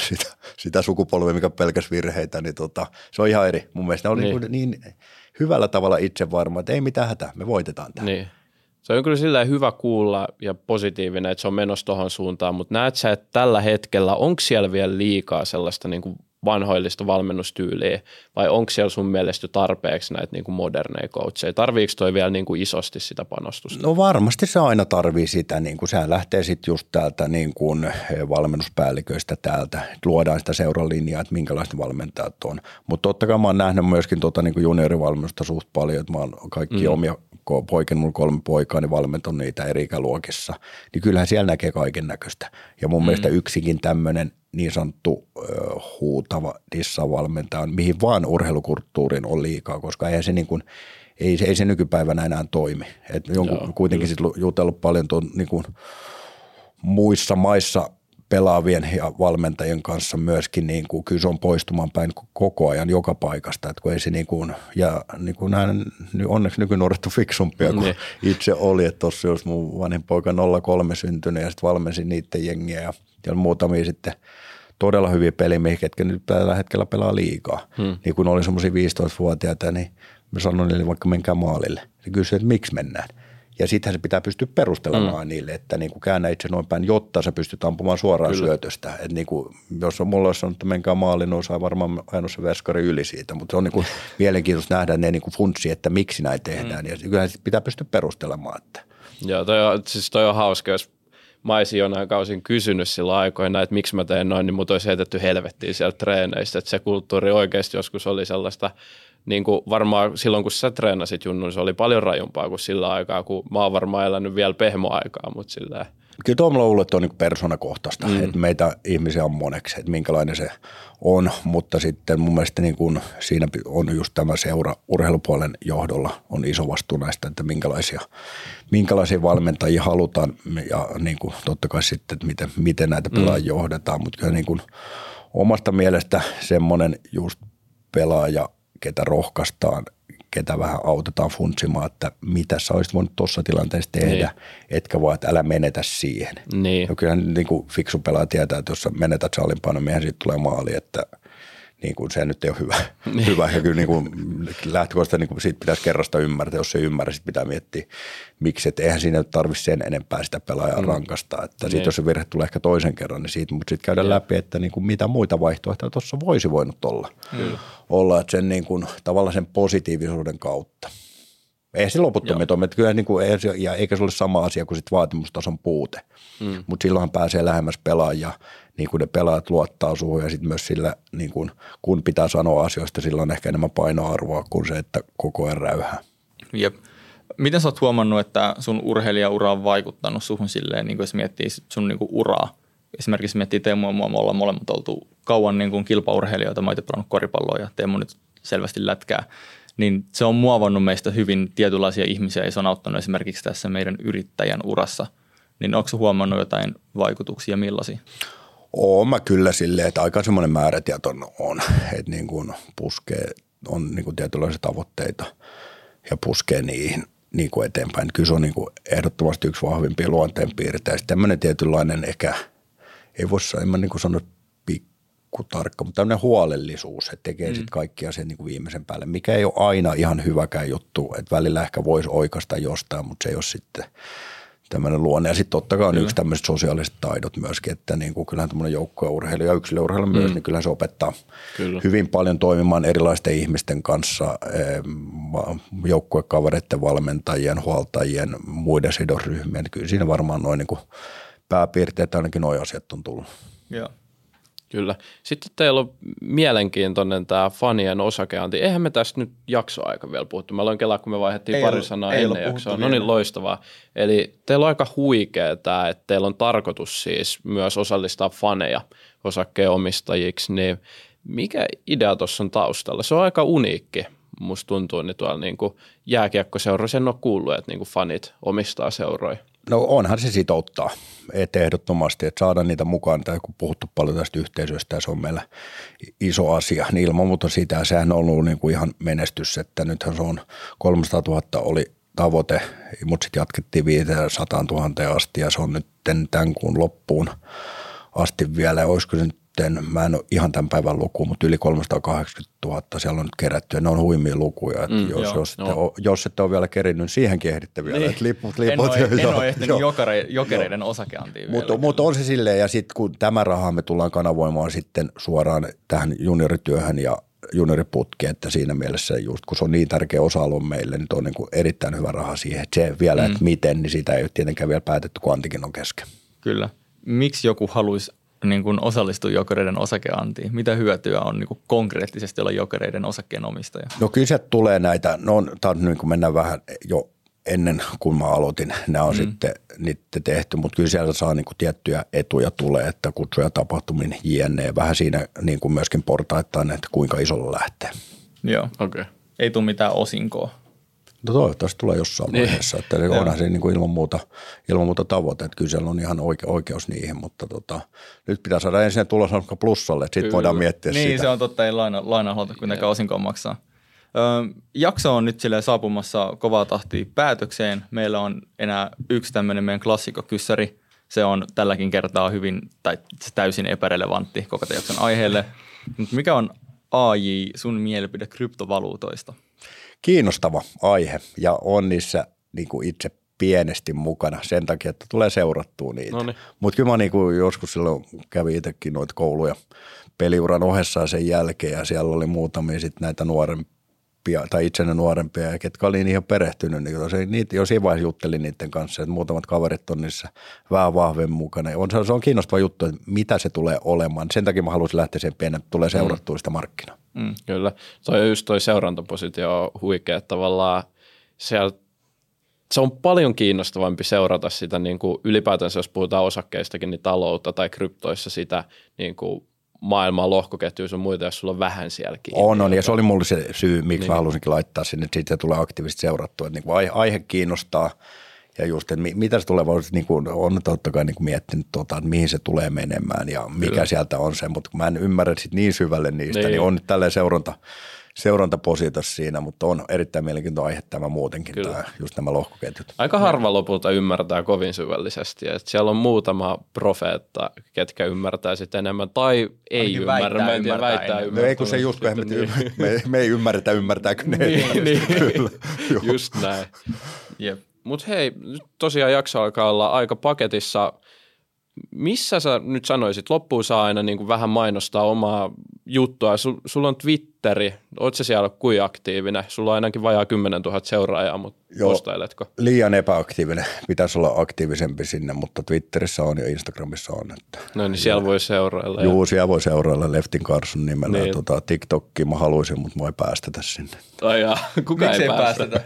C: sitä, sitä sukupolvea, mikä pelkäs virheitä, niin tota, se on ihan eri. Mun mielestä ne oli niin. Niin, niin hyvällä tavalla itsevarma, että ei mitään hätää, me voitetaan tämä.
B: Niin. Se on kyllä sillä hyvä kuulla ja positiivinen, että se on menossa tuohon suuntaan, mutta näet sä, että tällä hetkellä, onko siellä vielä liikaa sellaista niin kuin vanhoillista valmennustyyliä, vai onko siellä sun mielestä jo tarpeeksi näitä niin kuin moderneja coacheja? Tarviiko toi vielä niin kuin isosti sitä panostusta?
C: No varmasti se aina tarvii sitä, niin kuin sehän lähtee sitten just täältä niin kuin valmennuspäälliköistä täältä, luodaan sitä seuralinjaa, että minkälaista valmentajat on. Mutta totta kai mä oon nähnyt myöskin tuota niin kuin juniorivalmennusta suht paljon, että mä oon kaikki mm. omia poikin, mulla kolme poikaa, niin valmentanut niitä eri ikäluokissa, niin kyllähän siellä näkee kaiken näköistä. Ja mun mm. mielestä yksikin tämmöinen niin sanottu äh, huutava dissavalmentaja, mihin vaan urheilukulttuurin on liikaa, koska ei se, niin kuin, ei, se, ei se nykypäivänä enää toimi. Et jonkun, Joo, kuitenkin sit jutellut paljon tuon, niin kuin, muissa maissa pelaavien ja valmentajien kanssa myöskin, niin kuin, kyllä se on poistumaan päin koko ajan joka paikasta. Että kun ei se niin kuin, ja niin kuin näin, onneksi nykynuoret on fiksumpia kuin niin. itse oli. Että tuossa jos mun vanhin poika 03 syntynyt ja sitten valmensin niiden jengiä ja, ja muutamia sitten todella hyviä pelimiehiä, ketkä nyt tällä hetkellä pelaa liikaa. Hmm. Niin kun oli semmoisia 15-vuotiaita, niin mä sanoin niille vaikka menkää maalille. Ja kysyin, että miksi mennään. Ja sittenhän se pitää pystyä perustelemaan mm. niille, että niin kuin käännä itse noin päin, jotta sä pystyt ampumaan suoraan Kyllä. syötöstä. Että niin kuin, jos on, mulla olisi sanonut, että menkää maaliin, niin osaa varmaan ainoa se veskari yli siitä. Mutta se on niin kuin mielenkiintoista nähdä ne niin kuin funtsi, että miksi näin tehdään. Mm. Ja kyllähän pitää pystyä perustelemaan. Että.
B: Joo, toi on, siis toi on hauska, jos mä olisin jonain kausin kysynyt sillä aikoina, että miksi mä teen noin, niin mut olisi heitetty helvettiin sieltä treeneistä. Että se kulttuuri oikeasti joskus oli sellaista, niin kuin varmaan silloin kun sä treenasit Junnu, niin se oli paljon rajumpaa kuin sillä aikaa, kun mä oon varmaan elänyt vielä pehmoaikaa, mutta sillä
C: Kyllä tuo luulen, että on niin persoonakohtaista, mm. että meitä ihmisiä on moneksi, että minkälainen se on, mutta sitten mun mielestä niin kuin siinä on just tämä seura urheilupuolen johdolla on iso vastuu näistä, että minkälaisia, minkälaisia valmentajia halutaan ja niin kuin totta kai sitten, että miten, miten näitä mm. pelaajia mm. johdetaan, mutta kyllä niin kuin omasta mielestä semmoinen just pelaaja, ketä rohkaistaan – ketä vähän autetaan funtsimaan, että mitä sä olisit voinut tuossa tilanteessa tehdä, niin. etkä vaan, että älä menetä siihen.
B: Niin.
C: Ja kyllähän niin kuin fiksu pelaa tietää, että jos sä menetät salin niin siitä tulee maali, että – niin kuin se nyt ei ole hyvä. Niin. hyvä. Ja kyllä niin kuin lähtökohtaisesti niin kuin siitä pitäisi kerrasta ymmärtää. Jos se ymmärrä, sitten pitää miettiä, miksi. Että eihän siinä tarvitse sen enempää sitä pelaajaa mm. rankasta. Että niin. sitten jos se virhe tulee ehkä toisen kerran, niin siitä, mutta sitten käydään ja. läpi, että niin kuin mitä muita vaihtoehtoja tuossa voisi voinut olla. Mm. Olla, että sen niin kuin, tavallaan sen positiivisuuden kautta. Ei se loputtomia toimi. Kyllä niin kuin, ja eikä se ole sama asia kuin sit vaatimustason puute. Mm. Mutta silloinhan pääsee lähemmäs pelaajia, niin kuin ne pelaajat luottaa suhun ja sitten myös sillä, niin kuin, kun pitää sanoa asioista, sillä on ehkä enemmän painoarvoa kuin se, että koko ajan räyhää.
A: Jep. Miten sä oot huomannut, että sun urheilijaura on vaikuttanut suhun silleen, niin kuin jos miettii sun niin kuin uraa? Esimerkiksi miettii Teemu ja mua, me ollaan molemmat oltu kauan niin kuin kilpaurheilijoita. Mä oon pelannut koripalloa ja Teemu nyt selvästi lätkää niin se on muovannut meistä hyvin tietynlaisia ihmisiä ja se on auttanut esimerkiksi tässä meidän yrittäjän urassa. Niin onko huomannut jotain vaikutuksia millaisia?
C: Oon mä kyllä silleen, että aika semmoinen määrätietoinen on, että niin kuin puskee, on niin kuin tietynlaisia tavoitteita ja puskee niihin niin kuin eteenpäin. Kyllä se on niin kuin ehdottomasti yksi vahvimpia luonteenpiirteitä. Tämmöinen tietynlainen ehkä, ei voi sanoa, en mä niin kuin sano, tarkka, mutta tämmöinen huolellisuus, että tekee mm. sitten kaikki asiat niin kuin viimeisen päälle, mikä ei ole aina ihan hyväkään juttu, että välillä ehkä voisi oikasta jostain, mutta se ei ole sitten tämmöinen luonne. Ja sitten totta kai on Kyllä. yksi tämmöiset sosiaaliset taidot myöskin, että niin kuin kyllähän tämmöinen joukkueurheilu ja yksilöurheilu mm. myös, niin kyllähän se opettaa Kyllä. hyvin paljon toimimaan erilaisten ihmisten kanssa, joukkuekavereiden, valmentajien, huoltajien, muiden sidosryhmien. Kyllä siinä varmaan noin niin kuin pääpiirteet ainakin nuo asiat on tullut.
A: Joo.
B: Kyllä. Sitten teillä on mielenkiintoinen tämä fanien osakeanti. Eihän me tästä nyt jaksoaika vielä puhuttu. Mä aloin kelaa, kun me vaihdettiin
A: Ei
B: pari
A: ollut-
B: sanaa
A: ei
B: ennen jaksoa. No niin, loistavaa. Eli teillä on aika huikea tämä, että teillä on tarkoitus siis myös osallistaa faneja osakkeenomistajiksi. Niin mikä idea tuossa on taustalla? Se on aika uniikki. Musta tuntuu, niin tuolla niin jääkiekkoseuroissa en ole kuullut, että niin fanit omistaa seuroja.
C: No onhan se sitouttaa, et ehdottomasti, että saada niitä mukaan, tai kun puhuttu paljon tästä yhteisöstä se on meillä iso asia, niin ilman muuta sitä, sehän on ollut niin kuin ihan menestys, että nythän se on 300 000 oli tavoite, mutta sitten jatkettiin 500 000 asti ja se on nyt tämän kuun loppuun asti vielä, olisiko se nyt, mä en ole ihan tämän päivän luku, mutta yli 380 000 siellä on nyt kerätty, ja ne on huimia lukuja, että mm, jos,
A: joo,
C: jos,
B: joo.
C: ette ole, jos ette ole vielä kerinnyt, niin siihenkin ehditte vielä,
A: Niin.
C: että liput,
A: En
C: liput.
A: ole, en
C: joo,
A: ole ehtinyt
C: joo.
A: jokere, jokereiden osakeantiin
C: Mutta mut on se silleen, ja sitten kun tämä raha me tullaan kanavoimaan sitten suoraan tähän juniorityöhön ja junioriputkeen, että siinä mielessä just kun se on niin tärkeä osa-alue meille, niin on niin kuin erittäin hyvä raha siihen. Et se vielä, mm. että miten, niin sitä ei ole tietenkään vielä päätetty, kun Antikin on kesken.
A: Kyllä. Miksi joku haluaisi niin kuin osallistua jokereiden osakeantiin? Mitä hyötyä on niin kuin konkreettisesti olla jokereiden osakkeenomistaja?
C: No kyllä sieltä tulee näitä, no on, tää on niin kuin mennään vähän jo ennen kuin mä aloitin, nämä on mm. sitten niitä tehty, mutta kyllä sieltä saa niin kuin tiettyjä etuja tulee, että kutsuja tapahtuminen jne. Vähän siinä niin kuin myöskin portaittain, että kuinka isolla lähtee.
A: Joo.
B: Okei. Okay.
A: Ei tule mitään osinkoa.
C: No toivottavasti tulee jossain
B: Niin.
C: vaiheessa, että onhan se niin kuin ilman, muuta, ilman muuta tavoite, että kyllä siellä on ihan oike, oikeus niihin, mutta tota, nyt pitää saada ensin tulos plussalle, että sitten voidaan miettiä
A: Niin,
C: sitä.
A: se on totta, ei laina, laina haluta kuitenkaan osinkoa maksaa. Ö, jakso on nyt silleen saapumassa kovaa tahtia päätökseen. Meillä on enää yksi tämmöinen meidän klassikokyssäri. Se on tälläkin kertaa hyvin tai se täysin epärelevantti koko tämän jakson aiheelle. Mutta mikä on AJ sun mielipide kryptovaluutoista?
C: Kiinnostava aihe ja on niissä niin kuin itse pienesti mukana sen takia, että tulee seurattua niitä. Mutta kyllä mä niin kuin joskus silloin kävin itsekin noita kouluja peliuran ohessa sen jälkeen ja siellä oli muutamia sitten näitä nuorempia tai itsenne nuorempia ja ketkä oli niihin perehtynyt, niin se, niitä jo siinä vaiheessa juttelin niiden kanssa, että muutamat kaverit on niissä vähän vahvemmin mukana. On, se- se on kiinnostava juttu, että mitä se tulee olemaan. Sen takia mä haluaisin lähteä sen pienen, että tulee seurattua sitä markkinaa.
B: Mm. Kyllä. Toi on just toi seurantapositio on huikea, että tavallaan siellä se on paljon kiinnostavampi seurata sitä niin kuin ylipäätänsä, jos puhutaan osakkeistakin, niin taloutta tai kryptoissa sitä niin kuin maailman lohkoketjuja ja muita, jos sulla on vähän siellä kiinni.
C: On, on, ja se oli mulle se syy, miksi niin. mä halusinkin laittaa sinne, että siitä tulee aktiivisesti seurattua, että niin kuin aihe, aihe kiinnostaa ja just, että mi- mitä se tulee, niin kuin on totta kai niin kuin miettinyt, tota, että mihin se tulee menemään ja mikä
B: Kyllä.
C: sieltä on se, mutta kun mä en ymmärrä sit niin syvälle niistä, niin,
B: Niin.
C: niin on nyt tälleen seuranta, seurantapositas siinä, mutta on erittäin mielenkiintoinen aihe tämä muutenkin,
B: Kyllä.
C: tämä, just nämä lohkoketjut.
B: Aika harva lopulta ymmärtää kovin syvällisesti. että siellä on muutama profeetta, ketkä ymmärtää sitten enemmän tai ei
A: Ainakin
B: ymmärrä.
A: väittää
B: Mä en tiedä,
A: ymmärtää
B: väittää
A: enemmän.
C: No ei kun se just, kun me,
B: sitten,
C: me, me, ei ymmärretä, ymmärtääkö ne.
B: niin, niin,
C: Kyllä,
B: just näin.
A: Jep.
B: Mutta hei, nyt tosiaan jakso alkaa olla aika paketissa. Missä sä nyt sanoisit, loppuun saa aina niin kuin vähän mainostaa omaa juttua. Sul, sulla on Twitteri, oot sä siellä kuin aktiivinen? Sulla on ainakin vajaa 10 000 seuraajaa, mutta
C: Joo.
B: postailetko?
C: Liian epäaktiivinen. Pitäisi olla aktiivisempi sinne, mutta Twitterissä on ja Instagramissa on. Että
B: No niin, siellä voi seurailla. ja-
C: Juu, siellä voi seurailla Leftin Carson nimellä.
B: Niin.
C: Tota, TikTokki mä haluaisin, mutta mä ei päästetä sinne.
B: Ai jaa, kuka
A: Miksi
B: ei
A: ei
B: päästä?
A: päästetä?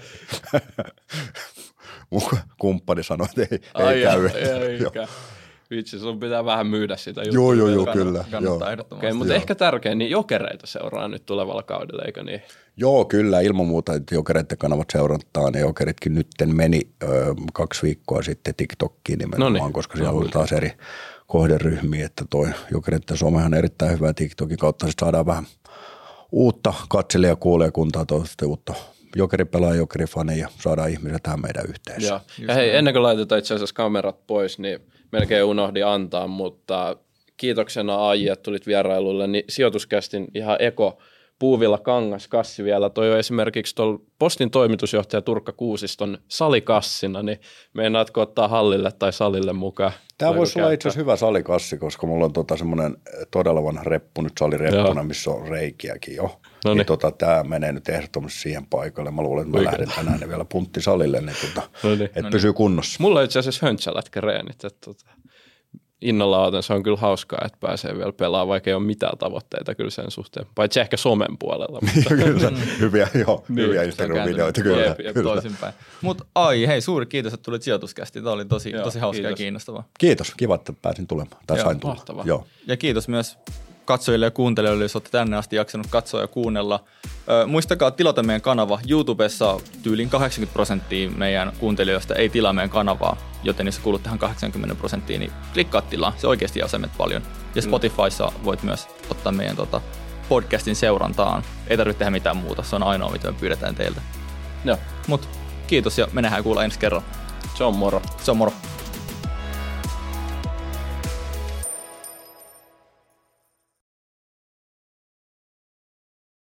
C: Mun kumppani sanoi, että ei,
B: Ai
C: ei
B: jaa,
C: käy.
B: ei
C: Joo.
B: Vitsi, sun pitää vähän myydä sitä juttua.
C: Joo, joo, joo, kyllä.
A: Kannattaa
C: Joo.
B: Okei, mutta
C: Joo.
B: ehkä tärkein, niin jokereita seuraa nyt tulevalla kaudella, eikö niin?
C: Joo, kyllä, ilman muuta, että jokereiden kanavat seurataan. Ja jokeritkin nytten meni ö, kaksi viikkoa sitten TikTokkiin nimenomaan,
B: Noniin.
C: koska siellä oli taas eri kohderyhmiä, että toi jokereiden somehan on erittäin hyvä TikTokin kautta. Sitten saadaan vähän uutta katselija- ja kuulijakuntaa, toivottavasti uutta jokeripelaaja, jokerifani ja saadaan ihmisiä tähän meidän yhteisöön.
B: Joo. Ja hei, ennen kuin laitetaan itse asiassa kamerat pois, niin melkein unohdin antaa, mutta kiitoksena AJ, että tulit vierailulle, niin sijoituskästin ihan eko puuvilla kangaskassi vielä. Toi on esimerkiksi tuolla postin toimitusjohtaja Turkka Kuusiston salikassina, niin meinaatko ottaa hallille tai salille mukaan?
C: Tämä
B: Voiko
C: voisi olla itse
B: käyttää?
C: asiassa hyvä salikassi, koska mulla on tota semmoinen todella vanha reppu, nyt salireppuna,
B: Joo.
C: missä on reikiäkin jo.
B: Noniin.
C: Niin tota, tämä menee nyt ehdottomasti siihen paikalle. Mä luulen, että mä
B: Oikein.
C: lähden tänään ne vielä puntti salille, niin tota,
B: Noniin.
C: että pysyy kunnossa.
B: Mulla on itse asiassa höntsälätkä reenit, että tota, innolla otan. Se on kyllä hauskaa, että pääsee vielä pelaamaan, vaikka ei ole mitään tavoitteita kyllä sen suhteen. Paitsi ehkä somen puolella. Mutta.
C: kyllä, hyviä, joo, niin, hyviä Instagram-videoita kyllä. Jep,
A: jep, kyllä. toisinpäin. Mutta ai, hei, suuri kiitos, että tulit sijoituskästi. Tämä oli tosi, joo, tosi hauska kiitos. ja kiinnostavaa.
C: Kiitos, kiva, että pääsin tulemaan. Tai joo, sain tulla. Joo.
A: Ja kiitos myös katsojille ja kuuntelijoille, jos olette tänne asti jaksanut katsoa ja kuunnella. Ö, muistakaa tilata meidän kanava. YouTubessa tyylin 80 prosenttia meidän kuuntelijoista ei tilaa meidän kanavaa, joten jos kuulut tähän 80 prosenttiin, niin klikkaa tilaa. Se oikeasti asemet paljon. Ja mm. Spotifyssa voit myös ottaa meidän tota, podcastin seurantaan. Ei tarvitse tehdä mitään muuta, se on ainoa, mitä me pyydetään teiltä.
B: Joo.
A: Mut kiitos ja me nähdään kuulla ensi kerran.
B: Se on moro.
A: Se on moro.